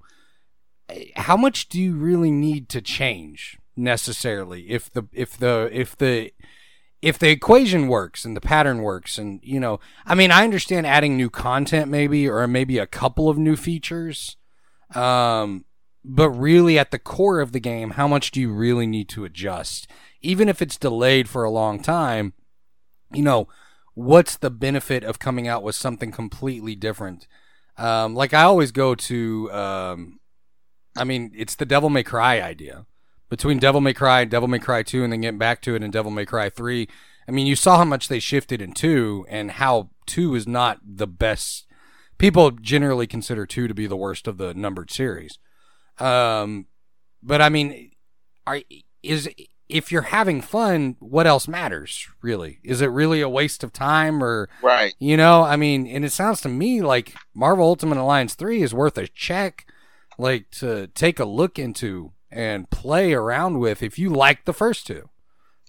how much do you really need to change necessarily? If the if the if the if the equation works and the pattern works and you know i mean i understand adding new content maybe or maybe a couple of new features um but really at the core of the game how much do you really need to adjust even if it's delayed for a long time you know what's the benefit of coming out with something completely different? Um, like I always go to, um, I mean, it's the Devil May Cry idea. Between Devil May Cry, and Devil May Cry 2, and then getting back to it in Devil May Cry 3, I mean, you saw how much they shifted in 2 and how 2 is not the best. People generally consider 2 to be the worst of the numbered series. Um, but I mean, are, is if you're having fun, what else matters, really? Is it really a waste of time or Right. you know, I mean, and it sounds to me like Marvel Ultimate Alliance 3 is worth a check like to take a look into and play around with if you like the first two.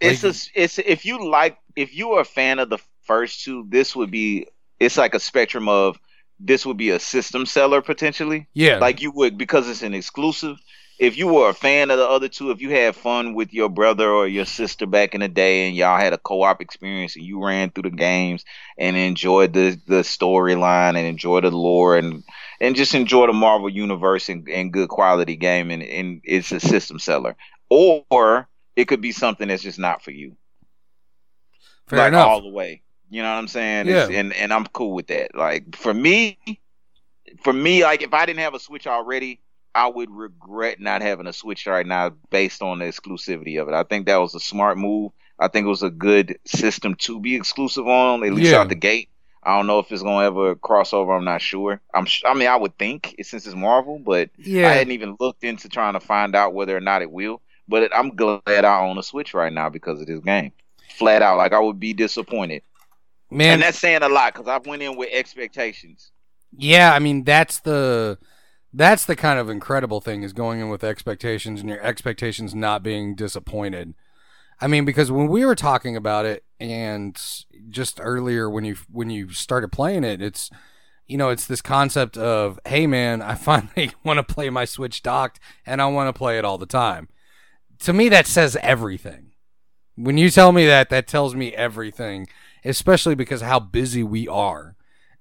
It's Like- a, it's if you like if you are a fan of the first two, this would be it's like a spectrum of this would be a system seller potentially. Yeah. Like you would because it's an exclusive. If you were a fan of the other two, if you had fun with your brother or your sister back in the day and y'all had a co-op experience and you ran through the games and enjoyed the the storyline and enjoyed the lore and and just enjoy the Marvel universe and, and good quality game and, and it's a system seller. Or it could be something that's just not for you. Fair like enough. all the way. You know what I'm saying? It's- Yeah. And and I'm cool with that. Like for me, for me, like if I didn't have a Switch already, I would regret not having a Switch right now based on the exclusivity of it. I think that was a smart move. I think it was a good system to be exclusive on, at least Yeah. out the gate. I don't know if it's gonna ever cross over. I'm not sure. I'm. sh- I mean, I would think since it's Marvel, but yeah. I hadn't even looked into trying to find out whether or not it will. But it, I'm glad I own a Switch right now because of this game. Flat out, like I would be disappointed, Man, and that's saying a lot because I went in with expectations. Yeah, I mean that's the that's the kind of incredible thing is going in with expectations and your expectations not being disappointed. I mean because when we were talking about it and just earlier when you when you started playing it it's you know it's this concept of hey man I finally want to play my Switch docked and I want to play it all the time. To me that says everything. When you tell me that that tells me everything, especially because how busy we are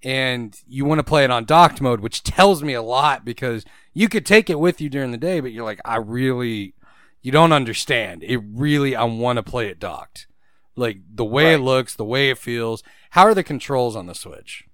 and you want to play it on docked mode, which tells me a lot because you could take it with you during the day, but you're like, I really, you don't understand. It really, I want to play it docked. Like the way it looks, the way it feels. How are the controls on the Switch?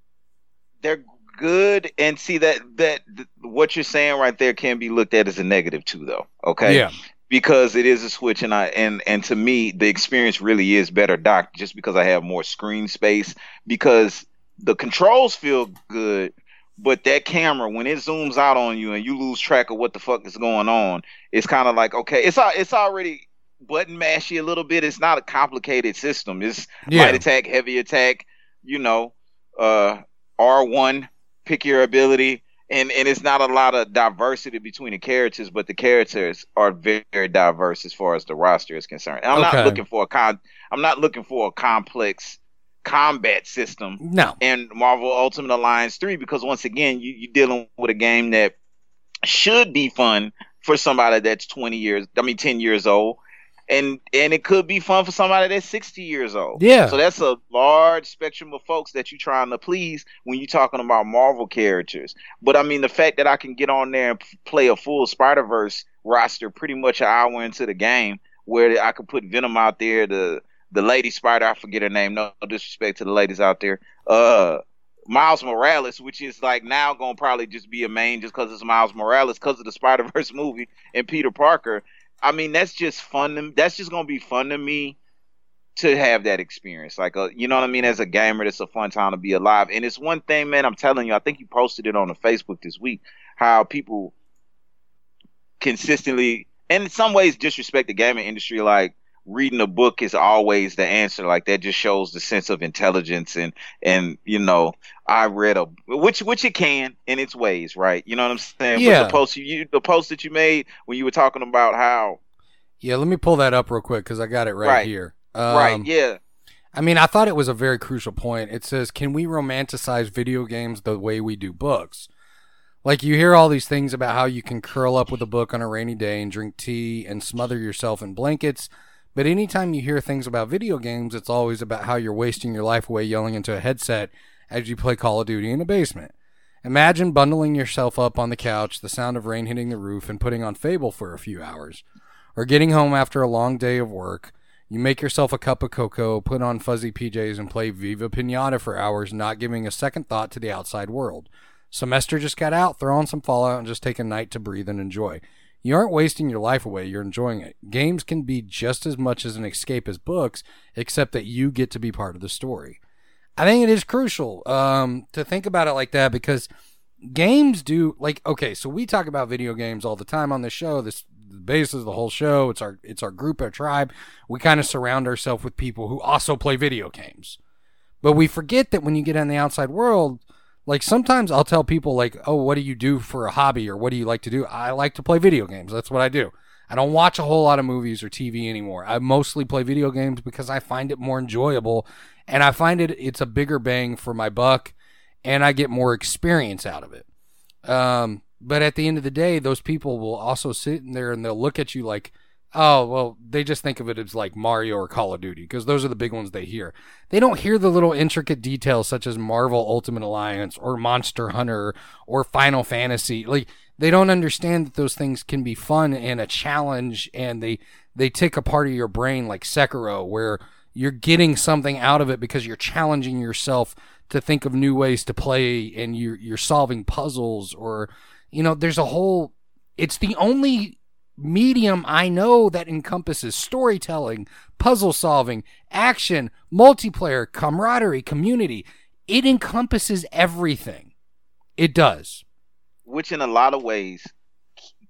They're good, and see that that th- what you're saying right there can be looked at as a negative too, though. Okay, Yeah. because it is a Switch, and I and and to me the experience really is better docked just because I have more screen space because the controls feel good. But that camera, when it zooms out on you and you lose track of what the fuck is going on, it's kind of like okay, it's it's already button mashy a little bit. It's not a complicated system. It's Yeah. light attack, heavy attack, you know, uh, R1, pick your ability. And, and it's not a lot of diversity between the characters, but the characters are very, very diverse as far as the roster is concerned. And I'm Okay. not looking for a con. I'm not looking for a complex combat system No. in Marvel Ultimate Alliance 3 because once again, you, you're dealing with a game that should be fun for somebody that's 20 years, I mean 10 years old. And and it could be fun for somebody that's 60 years old. Yeah. So that's a large spectrum of folks that you're trying to please when you're talking about Marvel characters. But I mean the fact that I can get on there and play a full Spider-Verse roster pretty much an hour into the game where I could put Venom out there, the the lady spider, I forget her name, no disrespect to the ladies out there. Uh Miles Morales, which is like now gonna probably just be a main just because it's Miles Morales because of the Spider Verse movie and Peter Parker. I mean, that's just fun. To, that's just gonna be fun to me to have that experience. Like, a, you know what I mean? As a gamer, it's a fun time to be alive. And it's one thing, man. I'm telling you. I think you posted it on the Facebook this week. How people consistently, and in some ways, disrespect the gaming industry. Like reading a book is always the answer. Like that just shows the sense of intelligence and and you know I read a which which it can in its ways, right? You know what I'm saying? Yeah. But the post you, the post that you made when you were talking about how Yeah, let me pull that up real quick because I got it right, Right. here. Um, right, yeah, I mean, I thought it was a very crucial point. It says, "Can we romanticize video games the way we do books?" Like you hear all these things about how you can curl up with a book on a rainy day and drink tea and smother yourself in blankets, but anytime you hear things about video games, it's always about how you're wasting your life away yelling into a headset as you play Call of Duty in a basement. Imagine bundling yourself up on the couch, the sound of rain hitting the roof, and putting on Fable for a few hours. Or getting home after a long day of work, You make yourself a cup of cocoa, put on fuzzy PJs, and play Viva Pinata for hours, not giving a second thought to the outside world. Semester just got out, throw on some Fallout, and just take a night to breathe and enjoy. You aren't wasting your life away, you're enjoying it. Games can be just as much as an escape as books, except that you get to be part of the story. I think it is crucial um, to think about it like that because games do like okay so we talk about video games all the time on this show this the basis of the whole show it's our it's our group our tribe we kind of surround ourselves with people who also play video games but we forget that when you get in the outside world like sometimes i'll tell people like oh what do you do for a hobby or what do you like to do? I like to play video games. That's what i do. I don't watch a whole lot of movies or tv anymore. I mostly play video games because i find it more enjoyable and i find it it's a bigger bang for my buck and I get more experience out of it. Um, but at the end of the day, those people will also sit in there and they'll look at you like, oh, well, they just think of it as like Mario or Call of Duty because those are the big ones they hear. They don't hear the little intricate details such as Marvel Ultimate Alliance or Monster Hunter or Final Fantasy. Like, they don't understand that those things can be fun and a challenge and they, they take a part of your brain like Sekiro where you're getting something out of it because you're challenging yourself to think of new ways to play and you're you're solving puzzles or you know there's a whole it's the only medium I know that encompasses storytelling, puzzle solving, action, multiplayer, camaraderie, community. It encompasses everything. It does. which in a lot of ways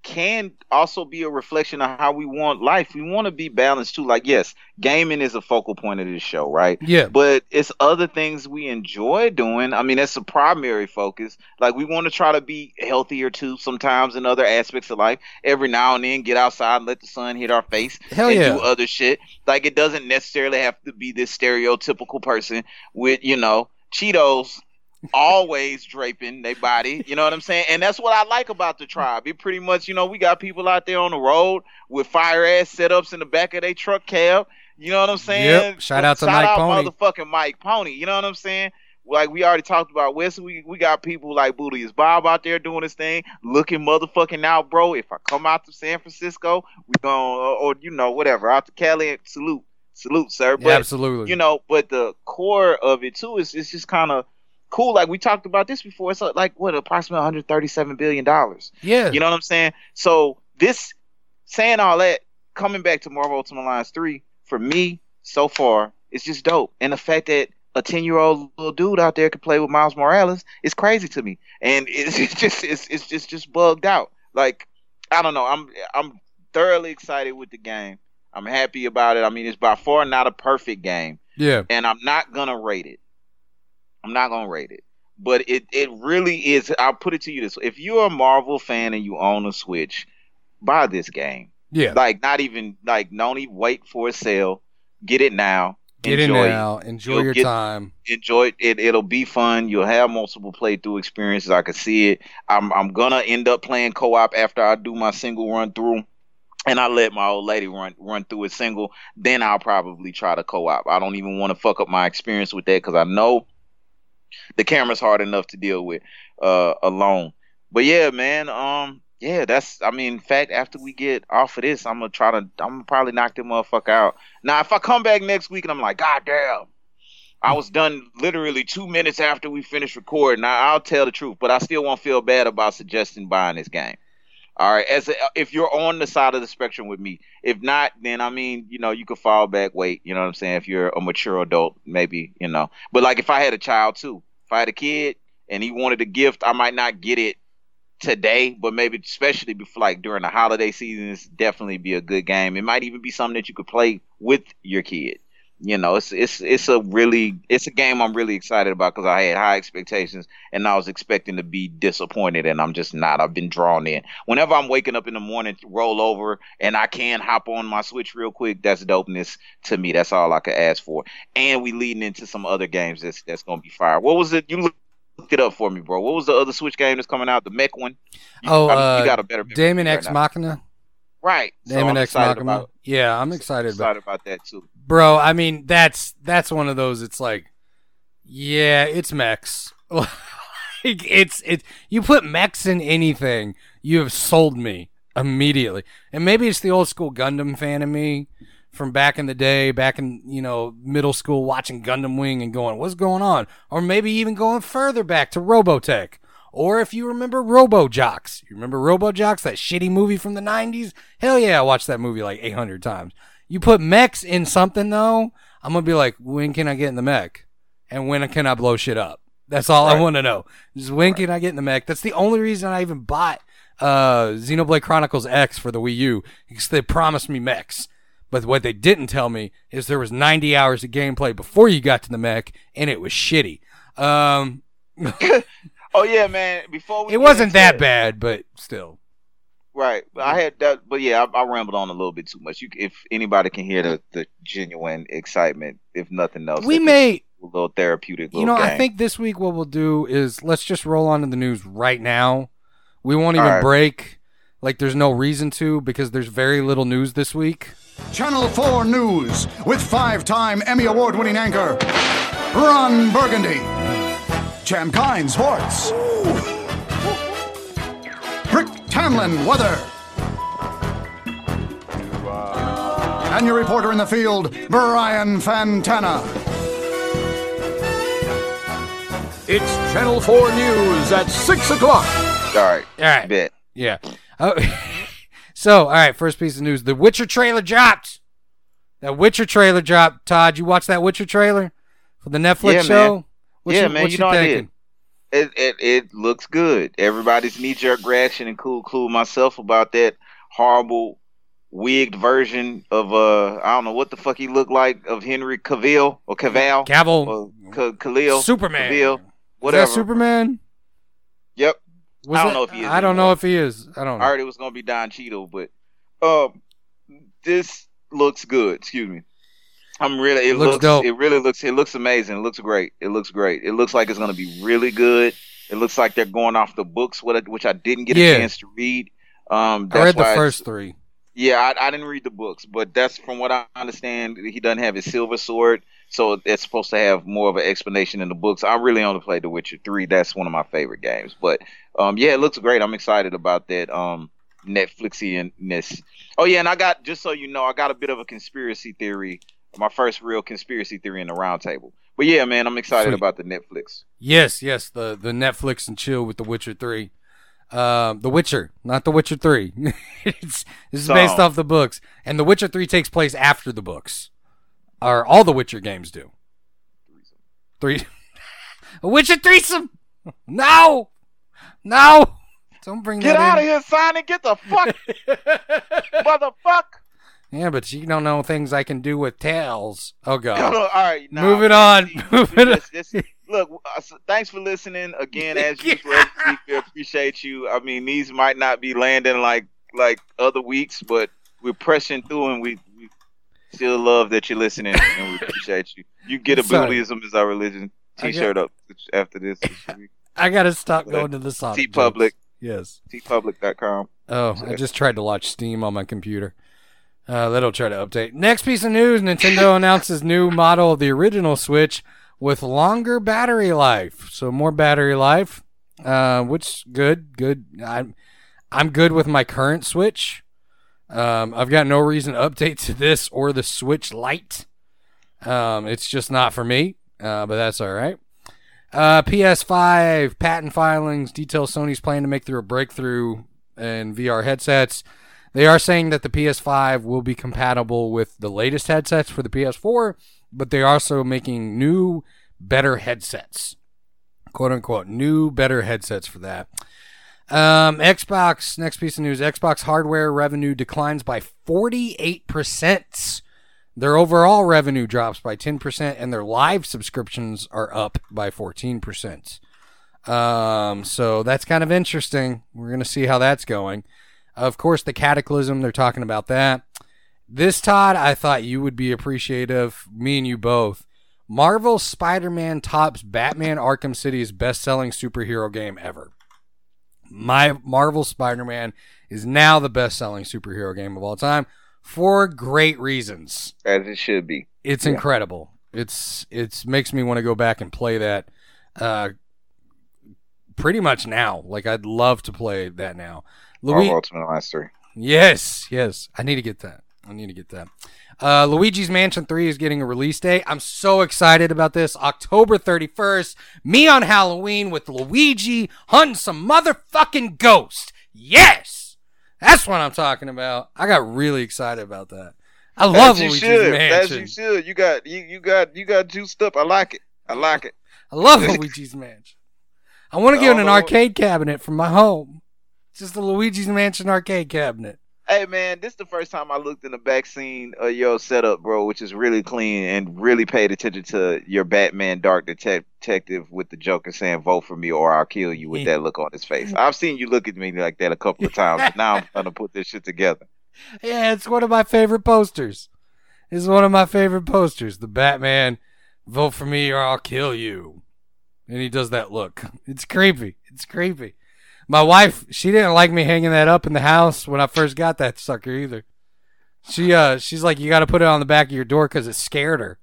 can also be a reflection of how we want life. We want to be balanced too. Like, yes, gaming is a focal point of this show, right? Yeah. But it's other things we enjoy doing. I mean, that's the primary focus. Like, we want to try to be healthier too sometimes in other aspects of life. Every now and then, get outside and let the sun hit our face Hell and yeah. do other shit. Like, it doesn't necessarily have to be this stereotypical person with, you know, Cheetos always draping their body. You know what I'm saying? And that's what I like about the tribe. It pretty much, you know, we got people out there on the road with fire ass setups in the back of their truck cab. You know what I'm saying? Yep. Shout out to Shout Mike out Pony. motherfucking Mike Pony. You know what I'm saying? Like we already talked about Wesley, we, we got people like Booty is Bob out there doing his thing, looking motherfucking out, bro. If I come out to San Francisco, we going or, or you know whatever out to Cali, salute, salute, sir. But Yeah, absolutely. you know, but the core of it too is it's just kind of cool. Like we talked about this before. It's uh, like what approximately 137 billion dollars. yeah. You know what I'm saying? So this saying all that, coming back to Marvel Ultimate Alliance three for me so far, it's just dope. And the fact that a 10 year old little dude out there could play with Miles Morales is crazy to me. And it's, it's just it's it's just just bugged out. Like I don't know. I'm I'm thoroughly excited with the game. I'm happy about it. I mean, it's by far not a perfect game yeah. and I'm not gonna rate it. I'm not gonna rate it, but it it really is. I'll put it to you this: if you're a Marvel fan and you own a Switch, buy this game. Yeah. Like, not even like, don't even wait for a sale. Get it now. Get Enjoy it. now. Enjoy You'll your get- time. Enjoy it. it. It'll be fun. You'll have multiple playthrough experiences. I can see it. I'm I'm gonna end up playing co-op after I do my single run through. And I let my old lady run run through it single. Then I'll probably try to co-op. I don't even want to fuck up my experience with that because I know the camera's hard enough to deal with uh alone. But yeah, man, um, yeah, that's I mean, in fact, after we get off of this, I'm gonna try to I'm gonna probably knock that motherfucker out. Now if I come back next week and I'm like, God damn, I was done literally two minutes after we finished recording. Now I'll tell the truth, but I still won't feel bad about suggesting buying this game. All right, as a, if you're on the side of the spectrum with me, if not, then I mean, you know, you could fall back, wait. You know what I'm saying? If you're a mature adult, maybe, you know. But like, if I had a child too, if I had a kid and he wanted a gift, I might not get it today, but maybe especially before like during the holiday seasons, definitely be a good game. It might even be something that you could play with your kid. You know, it's it's it's a really it's a game I'm really excited about because I had high expectations and I was expecting to be disappointed and I'm just not. I've been drawn in. Whenever I'm waking up in the morning, roll over and I can hop on my Switch real quick, that's dopeness to me. That's all I could ask for. And we leading into some other games that's that's gonna be fire. What was it? You look look it up for me, bro. What was the other Switch game that's coming out? The mech one. You, Oh, I mean, uh, you got a better Daemon right X now. Machina. Right. Daemon I'm X Machina. about- yeah, I'm excited about. excited about that too. Bro, I mean that's that's one of those. It's like, yeah, it's mechs. like it's it. You put mechs in anything, you have sold me immediately. And maybe it's the old school Gundam fan in me, from back in the day, back in you know middle school, watching Gundam Wing and going, "What's going on?" Or maybe even going further back to Robotech. Or if you remember Robot Jox, you remember Robot Jox, that shitty movie from the '90s? Hell yeah, I watched that movie like 800 times. You put mechs in something though, I'm gonna be like, when can I get in the mech, and when can I blow shit up? That's all I want to know. Just when can I get in the mech? That's the only reason I even bought uh, Xenoblade Chronicles X for the Wii U because they promised me mechs. But what they didn't tell me is there was 90 hours of gameplay before you got to the mech, and it was shitty. Um, Oh yeah, man. Before we it wasn't that bad, but still. Right. But I had that, but yeah, I, I rambled on a little bit too much. You, if anybody can hear the, the genuine excitement, if nothing else, We if may, a little therapeutic. you Little know, I think this week what we'll do is let's just roll on to the news right now. We won't even right. break. Like, there's no reason to because there's very little news this week. Channel 4 News with five time Emmy Award winning anchor Ron Burgundy. Champ Kind Sports. Rick Tamland Weather. And your reporter in the field, Brian Fantana. It's Channel 4 News at 6 o'clock. All right. All right. Bet. Yeah. Oh, so, all right, first piece of news. The Witcher trailer dropped. That Witcher trailer dropped. Todd, you watched that Witcher trailer for the Netflix Yeah, show? man. What Yeah, you, man, What you you know I did. thinking? It, it it looks good. Everybody's knee jerk reaction, include include myself, about that horrible wigged version of uh I don't know what the fuck he looked like of Henry Cavill or Cavill Cavill. or Khalil Superman. Cavill, Is whatever. that Superman? Yep. Was I don't that- know if he is I don't know if he is. I don't I heard it was gonna be Don Cheadle, but um, this looks good. Excuse me. I'm really. It Looks looks. dope. It really looks. It looks amazing. It looks great. It looks great. It looks like it's gonna be really good. It looks like they're going off the books, which I didn't get Yeah. a chance to read. Um, I read the first three. Yeah, I, I didn't read the books, but that's from what I understand. He doesn't have his silver sword, so it's supposed to have more of an explanation in the books. I really only played The Witcher three. That's one of my favorite games. But um, yeah, it looks great. I'm excited about that. Um. Oh yeah, and I got just so you know, I got a bit of a conspiracy theory. My first real conspiracy theory in the roundtable. But yeah, man, I'm excited Sweet. about the Netflix. Yes, yes, the the Netflix and chill with The Witcher three. Um, The Witcher, not The Witcher three. it's this is based off the books, and The Witcher three takes place after the books, or all the Witcher games do. Three, a Witcher threesome. No, no, don't bring Get that out in. of here, Sonic! Get the fuck, motherfucker! Yeah, but you don't know things I can do with tails. Oh god. on, all right, nah, Moving man, on, moving on. this- this- look, uh, so thanks for listening again. As usual, we appreciate you. I mean, these might not be landing like like other weeks, but we're pressing through, and we, we still love that you're listening, and we appreciate you. You get a. Buddhism is our religion T-shirt up after this. I gotta stop going to the Sonic. TeePublic. Yes. teepublic.com. Oh, I just tried to launch Steam on my computer. Uh, that'll try to update. Next piece of news: Nintendo announces new model of the original Switch with longer battery life, so more battery life. Uh, which good, good. I'm I'm good with my current Switch. Um, I've got no reason to update to this or the Switch Lite. Um, it's just not for me, uh, but that's all right. Uh, PS5 patent filings detail Sony's plan to make through a breakthrough in VR headsets. They are saying that the PS5 will be compatible with the latest headsets for the PS4, but they're also making new, better headsets. Quote unquote, new, better headsets for that. Um, Xbox, next piece of news Xbox hardware revenue declines by 48%. Their overall revenue drops by 10%, and their live subscriptions are up by 14%. Um, so that's kind of interesting. We're going to see how that's going. Of course, the Cataclysm, they're talking about that. This, Todd, I thought you would be appreciative, me and you both. Marvel Spider Man tops Batman Arkham City's best selling superhero game ever. My Marvel Spider Man is now the best selling superhero game of all time for great reasons As it should be. it's Yeah. incredible. It's it's makes me want to go back and play that uh pretty much now. Like I'd love to play that now. Louis Ultimate Mastery. Yes, yes. I need to get that. I need to get that. Uh, Luigi's Mansion 3 is getting a release date. I'm so excited about this. October 31st. Me on Halloween with Luigi hunting some motherfucking ghost. Yes! That's what I'm talking about. I got really excited about that. I love As you Luigi's should. As you should. You got you, you got you got juiced up. I like it. I like it. I love Luigi's Mansion. I want to get Oh, an arcade cabinet from my home. Just a Luigi's Mansion arcade cabinet. Hey man, this is the first time I looked in the back scene of your setup, bro, which is really clean and really paid attention to your Batman Dark Detective with the Joker saying "Vote for me or I'll kill you" with that look on his face. I've seen you look at me like that a couple of times, but now I'm gonna put this shit together. Yeah, it's one of my favorite posters. It's one of my favorite posters. The Batman, vote for me or I'll kill you. And he does that look. It's creepy. It's creepy. My wife, she didn't like me hanging that up in the house when I first got that sucker either. She uh she's like you got to put it on the back of your door cuz it scared her.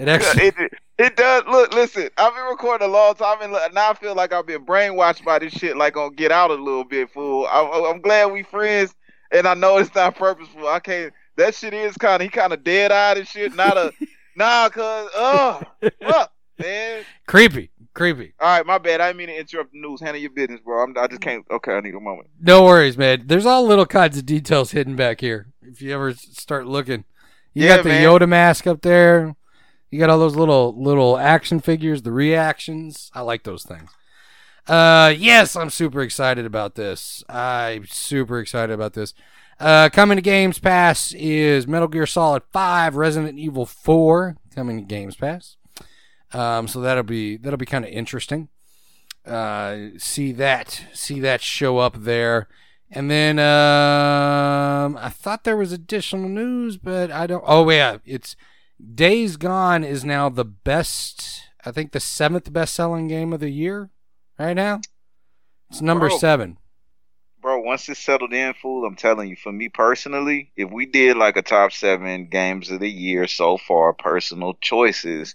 It actually it, it does. Look, listen. I've been recording a long time, and now I feel like I've been brainwashed by this shit. Like on Get Out a little bit, fool. I, I'm glad we friends, and I know it's not purposeful. I can't. That shit is kind of he kind of dead eyed and shit. Not a nah, cause oh fuck, man. creepy. Creepy. All right, my bad. I didn't mean to interrupt the news. Handle your business, bro. I'm, I just can't. Okay, I need a moment. No worries, man. There's all little kinds of details hidden back here. If you ever start looking, you Yeah, got the man. Yoda mask up there. You got all those little little action figures, the reactions. I like those things. Uh, yes, I'm super excited about this. I'm super excited about this. Uh, coming to Games Pass is Metal Gear Solid 5, Resident Evil 4 coming to Games Pass. Um, so that'll be that'll be kind of interesting. Uh, see that see that show up there, and then um, I thought there was additional news, but I don't. Oh yeah, it's Days Gone is now the best. I think the seventh best selling game of the year right now. It's number Bro. seven. Bro, once it's settled in, fool, I'm telling you, for me personally, if we did like a top seven games of the year so far, personal choices,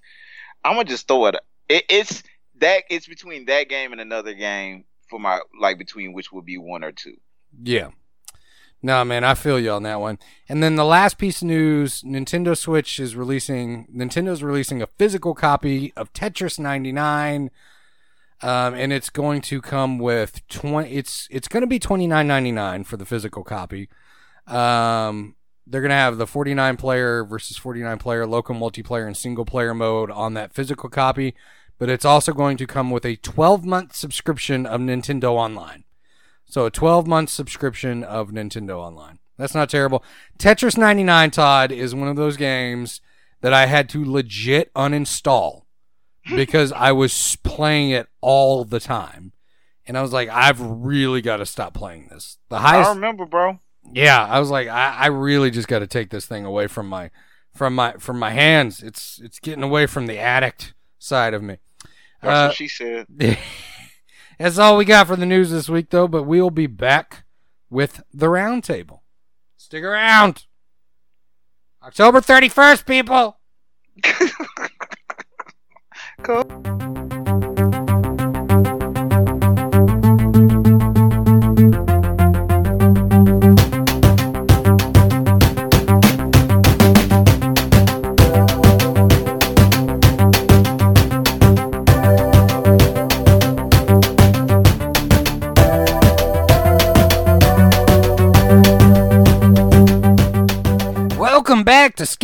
I'm gonna just throw it. it it's that it's between that game and another game for my like between which would be one or two. Yeah. No, man, I feel you on that one. And then the last piece of news, Nintendo Switch is releasing Nintendo's releasing a physical copy of Tetris 99. Um, and it's going to come with 20 it's it's going to be 29.99 for the physical copy. Um, they're going to have the 49 player versus 49 player local multiplayer and single player mode on that physical copy, but it's also going to come with a 12 month subscription of Nintendo Online. So a 12 month subscription of Nintendo Online. That's not terrible. Tetris 99, Todd, is one of those games that I had to legit uninstall because I was playing it all the time. And I was like, I've really got to stop playing this. The highest I remember, bro. Yeah, I was like, I, I really just got to take this thing away from my, from my, from my hands. It's, it's getting away from the addict side of me. That's Uh, what she said. That's all we got for the news this week, though. But we'll be back with the roundtable. Stick around. October 31st, people. Welcome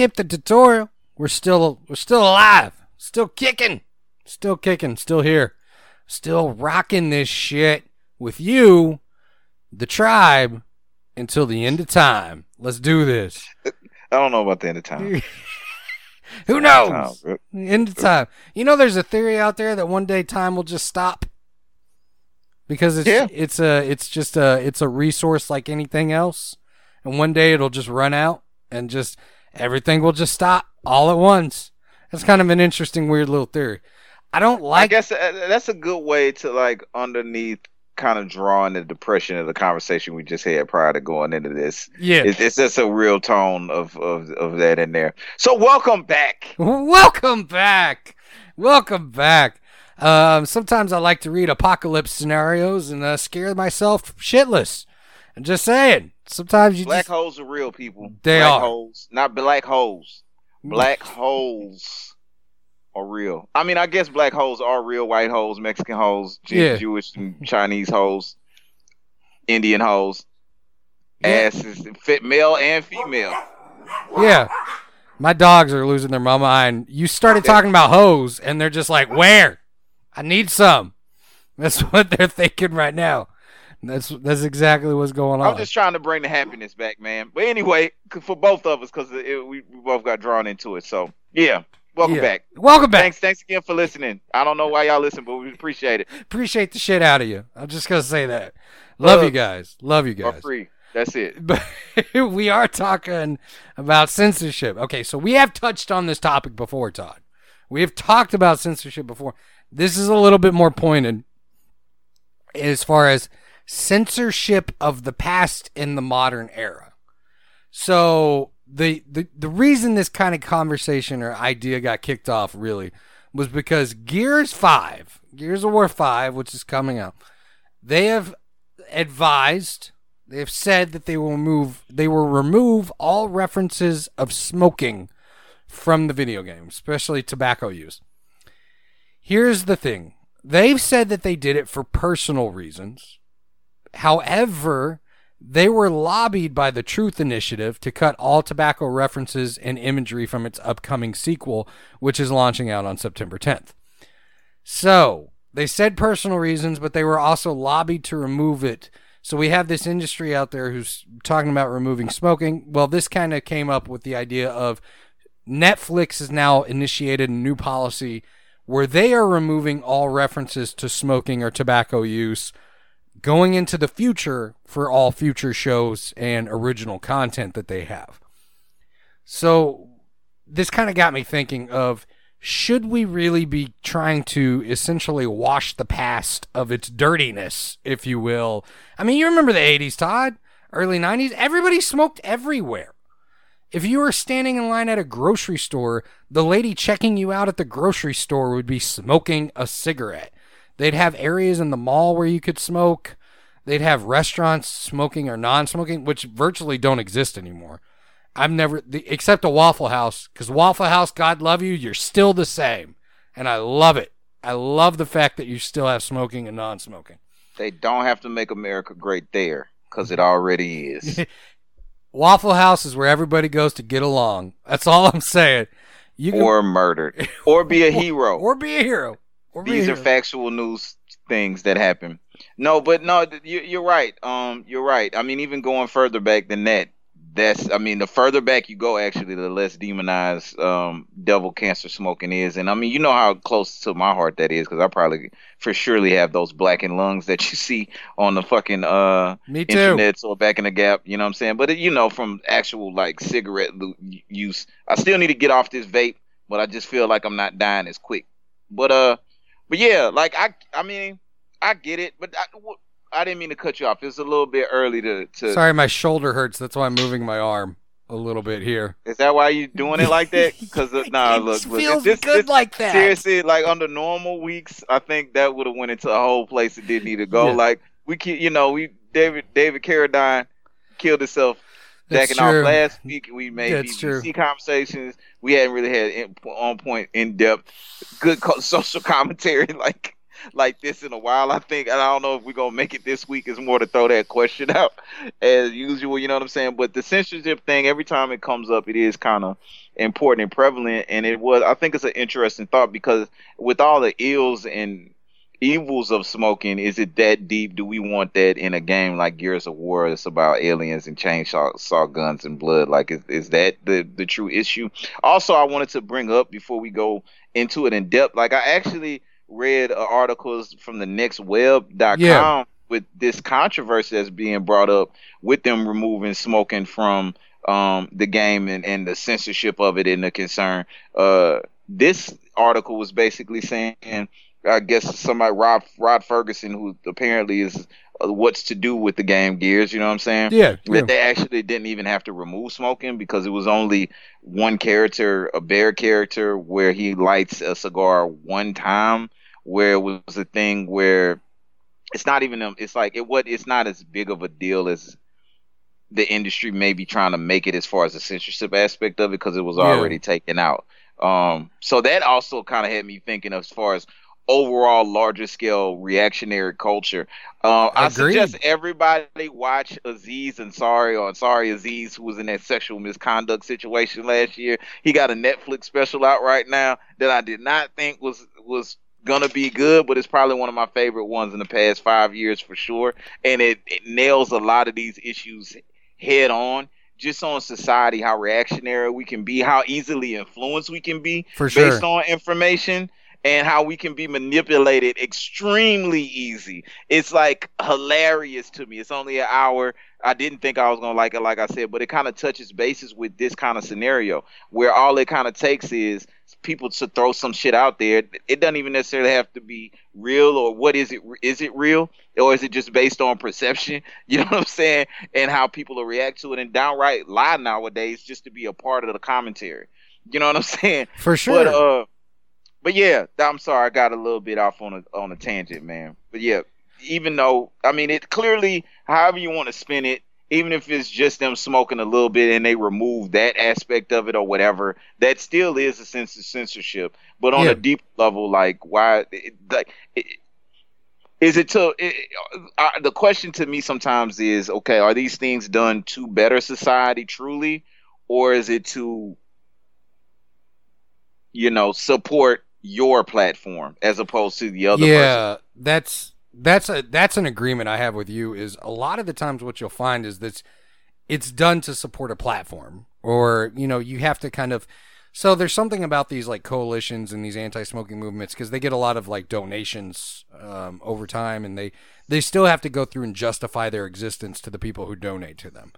Skip the Tutorial. We're still we're still alive, still kicking, still kicking, still here, still rocking this shit with you, the tribe, until the end of time. Let's do this. I don't know about the end of time. Who knows? End of time. You know, there's a theory out there that one day time will just stop because it's Yeah. it's a it's just a it's a resource like anything else, and one day it'll just run out and just everything will just stop all at once. That's kind of an interesting, weird little theory. I don't like. I guess uh, that's a good way to like underneath kind of drawing the depression of the conversation we just had prior to going into this. Yeah. It's, it's just a real tone of, of of that in there. So welcome back. Welcome back. Welcome back. Um, sometimes I like to read apocalypse scenarios and uh, scare myself shitless. I'm just saying. Sometimes you just Black just holes are real people. They black are. holes, not black holes. Black holes are real. I mean, I guess black holes are real. White holes, Mexican holes, Yeah. Jewish and Chinese holes, Indian holes, Yeah. asses, fit male and female. yeah. My dogs are losing their mind. You started talking about hoes, and they're just like, "Where? I need some." That's what they're thinking right now. That's that's exactly what's going on. I'm just trying to bring the happiness back, man. But anyway, for both of us, because we, we both got drawn into it. So yeah, welcome Yeah. back. Welcome back. Thanks, thanks again for listening. I don't know why y'all listen, but we appreciate it. Appreciate the shit out of you. I'm just gonna say that. Love Uh, you guys. Love you guys. free. That's it. but we are talking about censorship. Okay, so we have touched on this topic before, Todd. We have talked about censorship before. This is a little bit more pointed as far as censorship of the past in the modern era. So the the, the reason this kind of conversation or idea got kicked off really was because Gears 5, Gears of War 5, which is coming out, they have advised they have said that they will remove they will remove all references of smoking from the video game, especially tobacco use. Here's the thing. They've said that they did it for personal reasons. However, they were lobbied by the Truth Initiative to cut all tobacco references and imagery from its upcoming sequel, which is launching out on September 10th. So, they said personal reasons, but they were also lobbied to remove it. So, we have this industry out there who's talking about removing smoking. Well, this kind of came up with the idea of Netflix has now initiated a new policy where they are removing all references to smoking or tobacco use going into the future for all future shows and original content that they have. So this kind of got me thinking of should we really be trying to essentially wash the past of its dirtiness, if you will? I mean, you remember the 80s, Todd? Early 90s? Everybody smoked everywhere. If you were standing in line at a grocery store, the lady checking you out at the grocery store would be smoking a cigarette. They'd have areas in the mall where you could smoke. They'd have restaurants smoking or non-smoking, which virtually don't exist anymore. I've never, the, except a Waffle House, because Waffle House, God love you, you're still the same, and I love it. I love the fact that you still have smoking and non-smoking. They don't have to make America great there, because it already is. Waffle House is where everybody goes to get along. That's all I'm saying. You can, or murdered. Or be a hero. or be a hero. Or be a These are factual news things that happen. No, but no, you, you're right. Um, you're right. I mean, even going further back than that, that's. I mean, the further back you go, actually, the less demonized um, devil cancer smoking is. And I mean, you know how close to my heart that is, because I probably for surely have those blackened lungs that you see on the fucking uh Me too. internet or back in the gap. You know what I'm saying? But you know, from actual like cigarette use, I still need to get off this vape, but I just feel like I'm not dying as quick. But uh, but yeah, like I, I mean, I get it, but I didn't mean to cut you off. It's a little bit early to to. Sorry, my shoulder hurts. That's why I'm moving my arm a little bit here. Is that why you're doing it like that? Because uh, nah, It look, look, feels this, good this, like that. Seriously, like under normal weeks, I think that would have went into a whole place it didn't need to go. Yeah. Like we, you know, we David David Carradine killed himself That's backing off true. last week. We made That's true. Conversations. We hadn't really had in, on point, in depth, good co- social commentary like like this in a while. I think, and I don't know if we're gonna make it this week. Is more to throw that question out as usual. You know what I'm saying? But the censorship thing, every time it comes up, it is kind of important and prevalent. And it was, I think, it's an interesting thought because with all the ills and evils of smoking, is it that deep? Do we want that in a game like Gears of War? It's about aliens and chainsaw saw guns and blood. Like, is, is that the the true issue? Also, I wanted to bring up before we go into it in depth. Like, I actually read uh, articles from the nextweb.com Yeah. with this controversy that's being brought up with them removing smoking from um, the game and, and the censorship of it and the concern. Uh, this article was basically saying, I guess somebody Rod Rod Fergusson, who apparently is uh, what's to do with the game Gears. You know what I'm saying? Yeah, yeah. That they actually didn't even have to remove smoking because it was only one character, a bear character, where he lights a cigar one time. Where it was a thing where it's not even um, it's like it what it's not as big of a deal as the industry may be trying to make it as far as the censorship aspect of it because it was Yeah. already taken out. Um, so that also kind of had me thinking as far as overall larger scale reactionary culture. Uh, I Agreed. suggest everybody watch Aziz Ansari or Ansari Aziz, who was in that sexual misconduct situation last year. He got a Netflix special out right now that I did not think was was gonna be good, but it's probably one of my favorite ones in the past five years for sure. And it, it nails a lot of these issues head on. Just on society, how reactionary we can be, how easily influenced we can be For sure. based on information and how we can be manipulated extremely easy. It's like hilarious to me. It's only an hour. I didn't think I was gonna like it, like I said, but it kind of touches bases with this kind of scenario where all it kind of takes is people to throw some shit out there. It doesn't even necessarily have to be real or what is it? Is it real or is it just based on perception? You know what I'm saying? And how people will react to it and downright lie nowadays just to be a part of the commentary. You know what I'm saying? For sure. But uh, but yeah, I'm sorry, I got a little bit off on a on a tangent, man. But yeah, even though I mean it clearly, however you want to spin it, even if it's just them smoking a little bit and they remove that aspect of it or whatever, that still is a sense of censorship. But on Yeah. a deep level, like why, it, like. It, is it to it, uh, the question to me sometimes is okay are these things done to better society truly or is it to you know support your platform as opposed to the other person yeah, that's that's a that's an agreement I have with you. Is a lot of the times what you'll find is that it's done to support a platform, or you know you have to kind of. So there's something about these like coalitions and these anti-smoking movements because they get a lot of like donations um, over time, and they they still have to go through and justify their existence to the people who donate to them,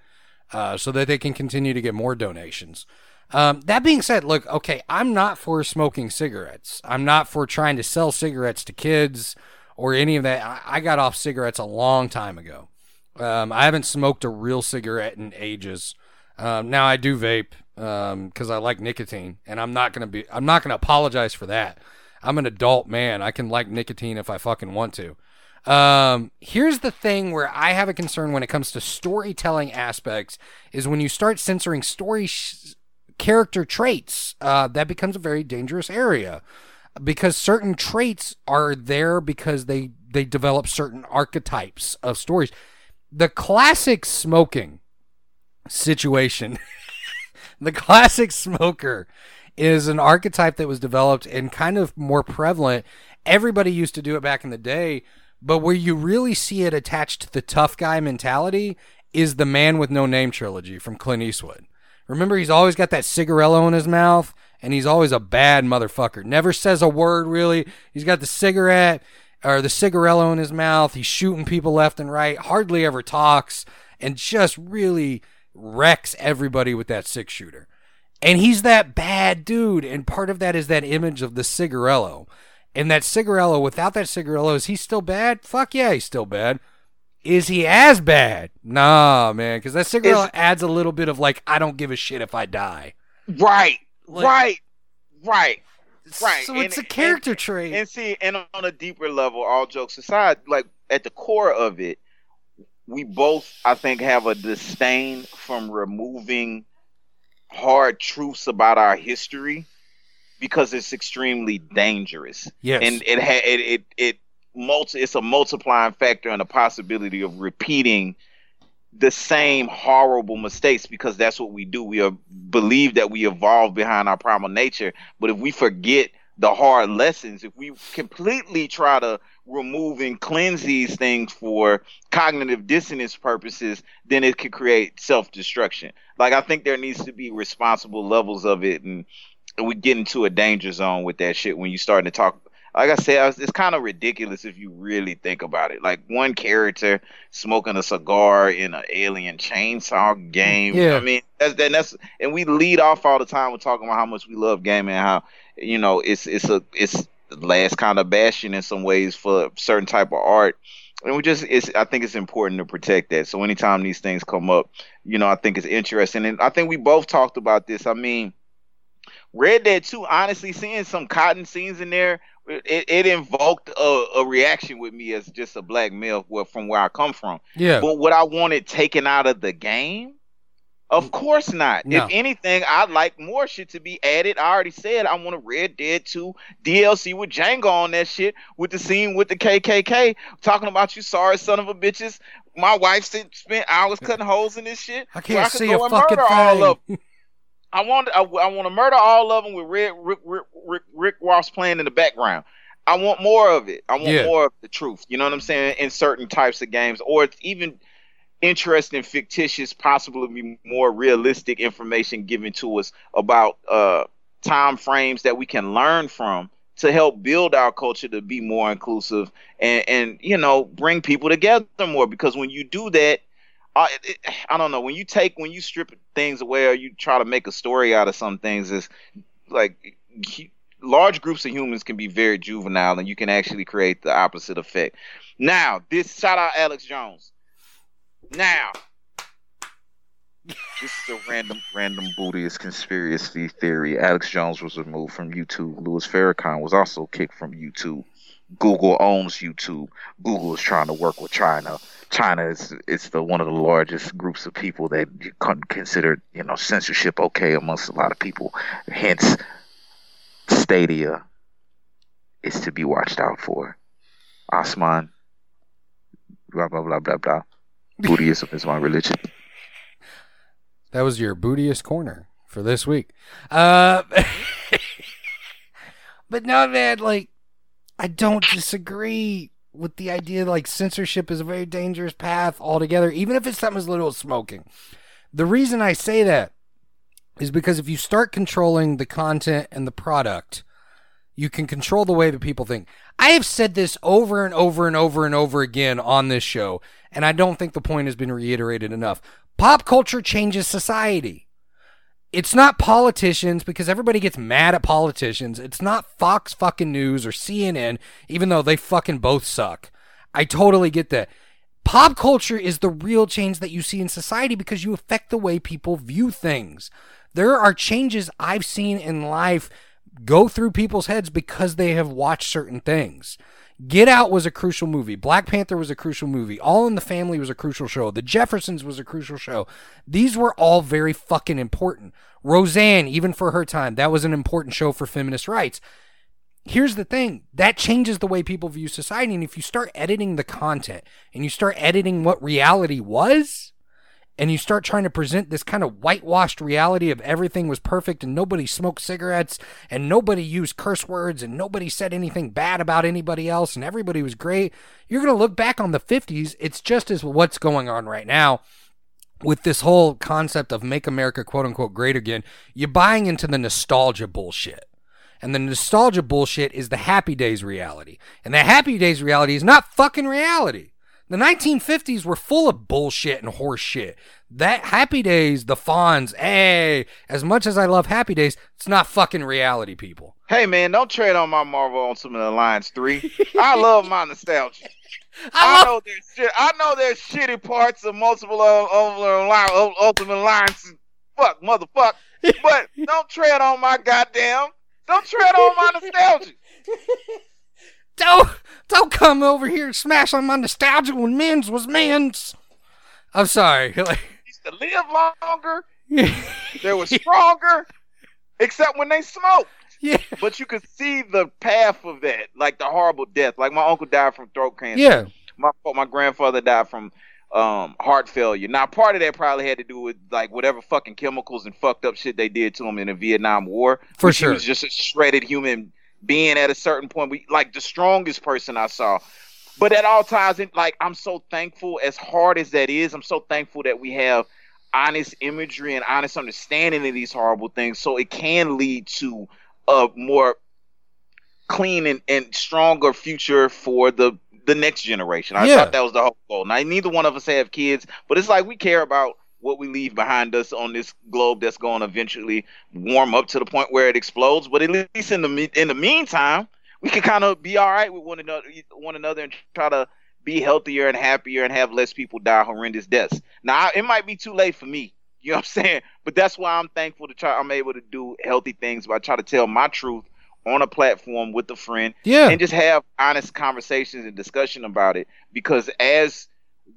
uh, so that they can continue to get more donations. Um, that being said, look, okay, I'm not for smoking cigarettes. I'm not for trying to sell cigarettes to kids or any of that. I, I got off cigarettes a long time ago. Um, I haven't smoked a real cigarette in ages. Um, now I do vape because I like nicotine, and I'm not gonna be. I'm not gonna apologize for that. I'm an adult man. I can like nicotine if I fucking want to. Um, here's the thing where I have a concern when it comes to storytelling aspects is when you start censoring story sh- character traits. Uh, that becomes a very dangerous area because certain traits are there because they they develop certain archetypes of stories. The classic smoking situation, the classic smoker is an archetype that was developed and kind of more prevalent. Everybody used to do it back in the day, but where you really see it attached to the tough guy mentality is the Man with No Name trilogy from Clint Eastwood. Remember, he's always got that cigarillo in his mouth, and he's always a bad motherfucker. Never says a word really. He's got the cigarette or the cigarillo in his mouth. He's shooting people left and right. Hardly ever talks, and just really wrecks everybody with that six shooter. And he's that bad dude, and part of that is that image of the cigarillo. And that cigarillo, without that cigarillo, is he still bad? Fuck yeah, he's still bad. Is he as bad? Nah, man, because that cigarillo Is- adds a little bit of like, I don't give a shit if I die. right Like- right right Right, So and- it's a character trait. and see and on a deeper level all jokes aside like at the core of it we both i think have a disdain from removing hard truths about our history because it's extremely dangerous yes. and it ha- it it, it multi- it's a multiplying factor and a possibility of repeating the same horrible mistakes because that's what we do. We are, believe that we evolve behind our primal nature, but if we forget the hard lessons, if we completely try to remove and cleanse these things for cognitive dissonance purposes, then it could create self destruction. Like I think there needs to be responsible levels of it, and we get into a danger zone with that shit when you starting to talk. Like I said, it's kind of ridiculous if you really think about it. Like one character smoking a cigar in an alien chainsaw game. Yeah. I mean, that's and that's and we lead off all the time with talking about how much we love gaming and how you know it's it's a it's the last kind of bastion in some ways for certain type of art. And we just it's I think it's important to protect that. So anytime these things come up, you know, I think it's interesting. And I think we both talked about this. I mean, Red Dead 2, honestly, seeing some cotton scenes in there it, it invoked a, a reaction with me as just a black male well, from where I come from. Yeah. But what I wanted taken out of the game, of course not. No. If anything, I'd like more shit to be added. I already said I want a Red Dead 2 DLC with Django on that shit, with the scene with the KKK talking about you sorry son of a bitches. My wife spent hours cutting holes in this shit. I can't could see a fucking murder all of thing. I want I, I want to murder all of them with Red Rick Rick Rick, Rick Ross playing in the background. I want more of it. I want Yeah. more of the truth. You know what I'm saying? In certain types of games, or it's even interesting, fictitious, possibly more realistic information given to us about uh, time frames that we can learn from to help build our culture to be more inclusive and and you know bring people together more. Because when you do that, uh, it, I don't know when you take when you strip things away or you try to make a story out of some things, is like hu- large groups of humans can be very juvenile, and you can actually create the opposite effect. Now, this shout out Alex Jones. Now, this is a random random Buddhist conspiracy theory. Alex Jones was removed from YouTube. Louis Farrakhan was also kicked from YouTube. Google owns YouTube. Google is trying to work with China. China is it's the one of the largest groups of people that you con- consider you know censorship okay amongst a lot of people. Hence, Stadia is to be watched out for. Osman, blah blah blah blah blah. Buddhism is my religion. That was your bootiest corner for this week. Uh, but no, man, like, I don't disagree with the idea like censorship is a very dangerous path altogether, even if it's something as little as smoking. The reason I say that is because if you start controlling the content and the product, you can control the way that people think. I have said this over and over and over and over again on this show, and I don't think the point has been reiterated enough. Pop culture changes society. It's not politicians because everybody gets mad at politicians. It's not Fox fucking News or CNN, even though they fucking both suck. I totally get that. Pop culture is the real change that you see in society because you affect the way people view things. There are changes I've seen in life go through people's heads because they have watched certain things. Get Out was a crucial movie. Black Panther was a crucial movie. All in the Family was a crucial show. The Jeffersons was a crucial show. These were all very fucking important. Roseanne, even for her time, that was an important show for feminist rights. Here's the thing that changes the way people view society. And if you start editing the content and you start editing what reality was, and you start trying to present this kind of whitewashed reality of everything was perfect and nobody smoked cigarettes and nobody used curse words and nobody said anything bad about anybody else and everybody was great, you're going to look back on the 50s. It's just as what's going on right now with this whole concept of make America quote unquote great again. You're buying into the nostalgia bullshit. And the nostalgia bullshit is the happy days reality. And the happy days reality is not fucking reality. The 1950s were full of bullshit and horse shit. That Happy Days, the Fonz, hey, as much as I love Happy Days, it's not fucking reality, people. Hey man, don't tread on my Marvel Ultimate Alliance three. I love my nostalgia. I, know there's shit. I know there's shitty parts of multiple uh, Ultimate Alliance, Ultimate Alliance. Fuck, motherfuck. But don't tread on my goddamn. Don't tread on my nostalgia. Don't don't come over here and smash on my nostalgia when men's was men's. I'm sorry. Like, Used to live longer. They were stronger, except when they smoked. yeah, But you could see the path of that, like the horrible death. Like my uncle died from throat cancer. yeah, my my grandfather died from um heart failure. Now part of that probably had to do with like whatever fucking chemicals and fucked up shit they did to him in the Vietnam War. For sure. He was just a shredded human being at a certain point. We like the strongest person I saw. But at all times, it, like I'm so thankful, as hard as that is, I'm so thankful that we have honest imagery and honest understanding of these horrible things, so it can lead to a more clean and, and stronger future for the the next generation. I Yeah. thought that was the whole goal. Now neither one of us have kids, but it's like we care about what we leave behind us on this globe that's going to eventually warm up to the point where it explodes. But at least in the in the meantime, we can kind of be all right with one another, one another, and try to be healthier and happier and have less people die horrendous deaths. Now it might be too late for me. You know what I'm saying? But that's why I'm thankful to try. I'm able to do healthy things by trying to tell my truth on a platform with a friend Yeah. and just have honest conversations and discussion about it because as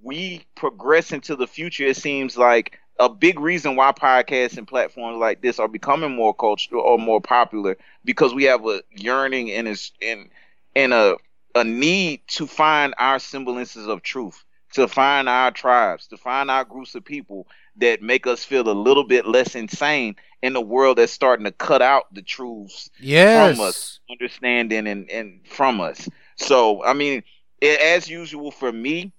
we progress into the future it seems like a big reason why podcasts and platforms like this are becoming more cultural or more popular because we have a yearning and is and and a a need to find our semblances of truth to find our tribes to find our groups of people that make us feel a little bit less insane in a world that's starting to cut out the truths Yes. from us, understanding and, and from us. So, I mean, as usual for me,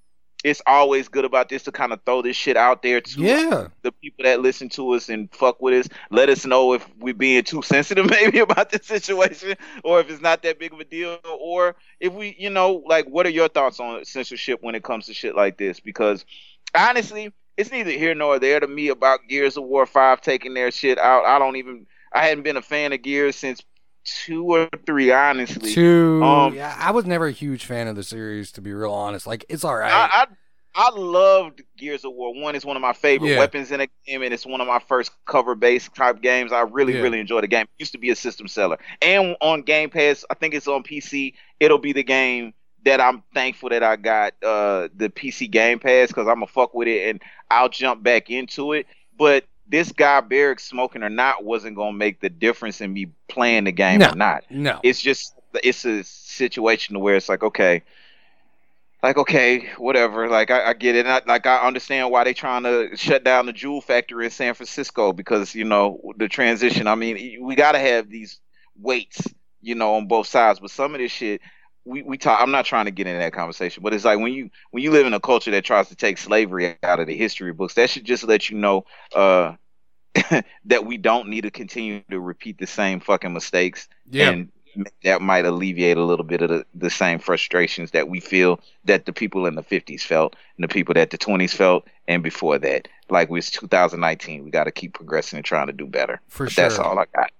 it's always good about this to kind of throw this shit out there to Yeah. the people that listen to us and fuck with us. Let us know if we're being too sensitive maybe about the situation or if it's not that big of a deal or if we, you know, like what are your thoughts on censorship when it comes to shit like this? Because honestly, it's neither here nor there to me about Gears of War 5 taking their shit out. I don't even I hadn't been a fan of Gears since 2 or 3 honestly. Two. Um, yeah, I was never a huge fan of the series, to be real honest. Like, it's all right. I, I I loved Gears of War. One is one of my favorite Yeah. weapons in a game, and it's one of my first cover based type games. I really, Yeah. really enjoy the game. It used to be a system seller. And on Game Pass, I think it's on PC. It'll be the game that I'm thankful that I got uh the PC Game Pass because I'm gonna fuck with it and I'll jump back into it. But this guy Barrick smoking or not wasn't gonna make the difference in me playing the game No. or not no. it's just it's a situation where it's like okay like okay whatever like i, I get it I, like i understand why they trying to shut down the Juul factory in san francisco because you know the transition i mean we got to have these weights you know on both sides but some of this shit we, we talk i'm not trying to get into that conversation but it's like when you when you live in a culture that tries to take slavery out of the history books that should just let you know uh that we don't need to continue to repeat the same fucking mistakes. Yeah. and that might alleviate a little bit of the, the same frustrations that we feel that the people in the 50s felt and the people that the 20s felt and before that. Like it's 2019 we got to keep progressing and trying to do better. For But that's all i got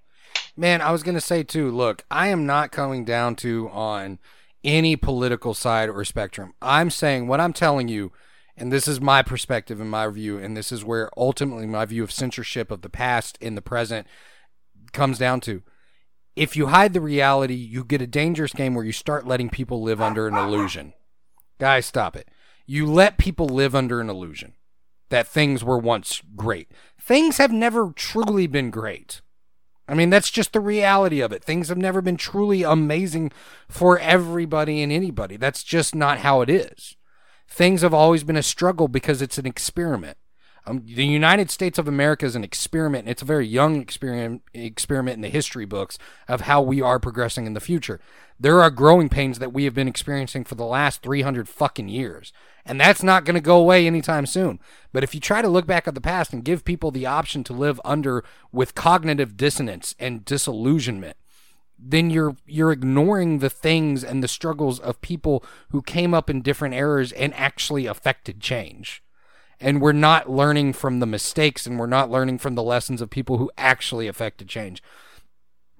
Man, I was going to say too, look, I am not coming down to on any political side or spectrum. I'm saying what I'm telling you, and this is my perspective and my view, and this is where ultimately my view of censorship of the past in the present comes down to. If you hide the reality, you get a dangerous game where you start letting people live under an illusion. Guys, stop it. You let people live under an illusion that things were once great. Things have never truly been great. I mean, that's just the reality of it. Things have never been truly amazing for everybody and anybody. That's just not how it is. Things have always been a struggle because it's an experiment. Um, the United States of America is an experiment, and it's a very young experiment, experiment in the history books of how we are progressing in the future. There are growing pains that we have been experiencing for the last 300 fucking years, and that's not going to go away anytime soon. But if you try to look back at the past and give people the option to live under with cognitive dissonance and disillusionment, then you're you're ignoring the things and the struggles of people who came up in different eras and actually affected change. And we're not learning from the mistakes and we're not learning from the lessons of people who actually affected change.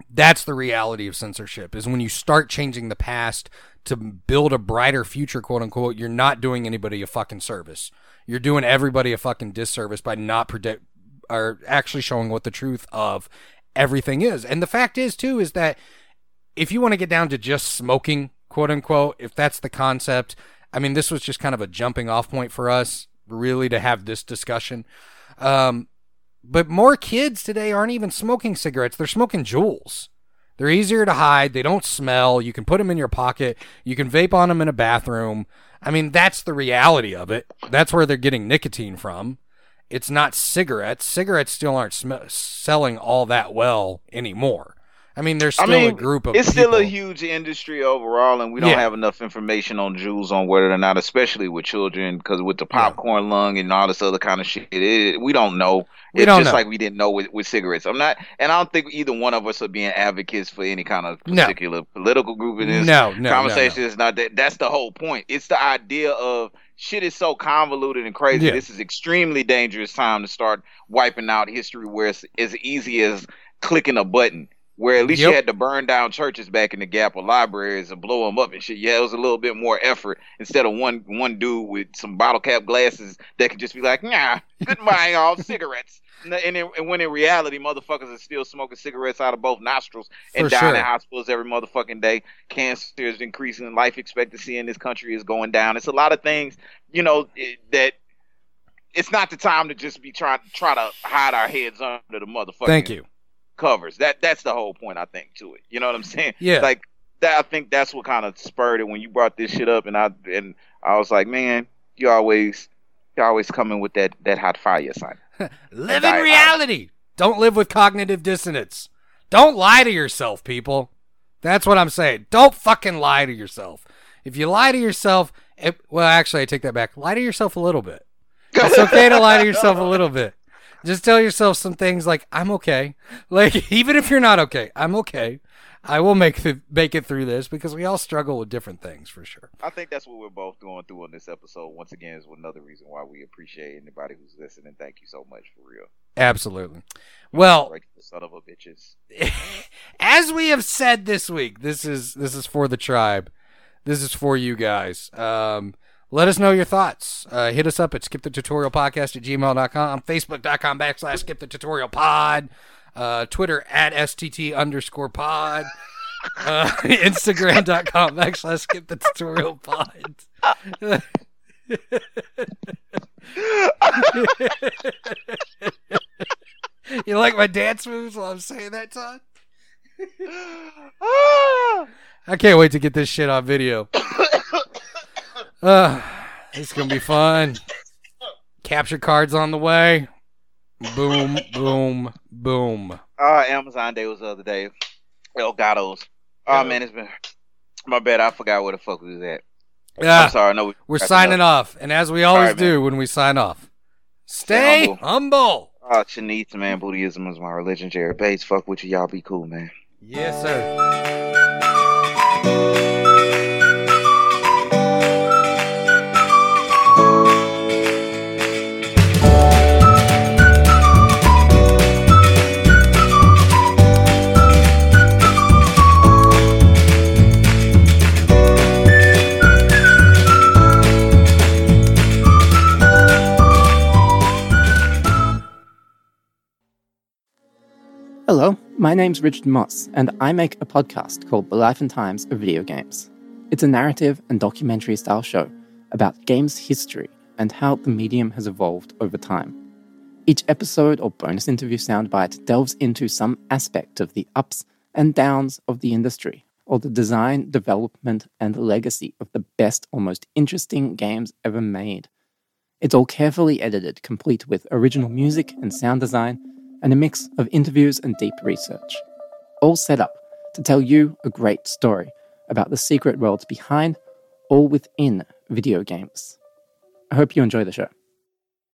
That's the reality of censorship is when you start changing the past to build a brighter future, quote unquote, you're not doing anybody a fucking service. You're doing everybody a fucking disservice by not predict or actually showing what the truth of everything is. And the fact is too is that if you want to get down to just smoking, quote unquote, if that's the concept, I mean, this was just kind of a jumping off point for us, really, to have this discussion. Um, but more kids today aren't even smoking cigarettes; they're smoking Juuls. They're easier to hide. They don't smell. You can put them in your pocket. You can vape on them in a bathroom. I mean, that's the reality of it. That's where they're getting nicotine from. It's not cigarettes. Cigarettes still aren't sm- selling all that well anymore. I mean, there's I still mean, a group of it's still a huge industry overall, and we don't Yeah. have enough information on Juuls on whether or not, especially with children, because with the popcorn lung and all this other kind of shit, it, we don't know. We it's don't just know. like we didn't know with, with cigarettes. I'm not, and I don't think either one of us are being advocates for any kind of No. particular political group in this No, no, no, conversation. Is not that. That's the whole point. It's the idea of shit is so convoluted and crazy. Yeah. This is extremely dangerous time to start wiping out history where it's as easy as clicking a button Where at least Yep. you had to burn down churches back in the Gap or libraries and blow them up and shit. Yeah, it was a little bit more effort instead of one one dude with some bottle cap glasses that could just be like, nah, goodbye, all cigarettes. And, and, in- and when in reality, motherfuckers are still smoking cigarettes out of both nostrils and For dying sure. in hospitals every motherfucking day. Cancer is increasing. Life expectancy in this country is going down. It's a lot of things, you know, that it's not the time to just be trying try to hide our heads under the motherfucking Thank you. Covers. That that's the whole point I think to it. You know what I'm saying? Yeah. Like that I think that's what kind of spurred it when you brought this shit up and I and I was like, man, you always you always coming with that that hot fire sign. Live I- in I- reality. Don't live with cognitive dissonance. Don't lie to yourself, people. That's what I'm saying. Don't fucking lie to yourself. If you lie to yourself, it, well, actually, I take that back. Lie to yourself a little bit. It's okay to lie to yourself a little bit. Just tell yourself some things like I'm okay. Like even if you're not okay, I'm okay. I will make th- make it through this because we all struggle with different things for sure. I think that's what we're both going through on this episode. Once again, is another reason why we appreciate anybody who's listening. Thank you so much for real. Absolutely. Well, the son of a bitches. as we have said this week, this is this is for the tribe. This is for you guys. Um, let us know your thoughts. Uh, hit us up at skip the tutorial podcast at gmail.com, facebook.com backslash skip the tutorial pod, uh, Twitter at STT underscore pod, uh, Instagram.com backslash skip the tutorial pod. you like my dance moves while I'm saying that, Todd? I can't wait to get this shit on video. Uh, it's gonna be fun. Capture cards on the way. Boom, boom, boom. Uh, Amazon Day was the other day. Elgato's. Oh Yeah. man, it's been my bad. I forgot where the fuck we was at. Yeah, I'm sorry. No, we- we're signing off, and as we always right, do when we sign off, stay humble. humble. Uh, Shanice, man, Buddhism is my religion. Jared Bates, fuck with you. Y'all be cool, man. Yes, sir. Hello, my name's Richard Moss, and I make a podcast called The Life and Times of Video Games. It's a narrative and documentary style show about games history and how the medium has evolved over time. Each episode or bonus interview soundbite delves into some aspect of the ups and downs of the industry, or the design, development, and legacy of the best or most interesting games ever made. It's all carefully edited, complete with original music and sound design, and a mix of interviews and deep research. All set up to tell you a great story about the secret worlds behind, all within video games. I hope you enjoy the show.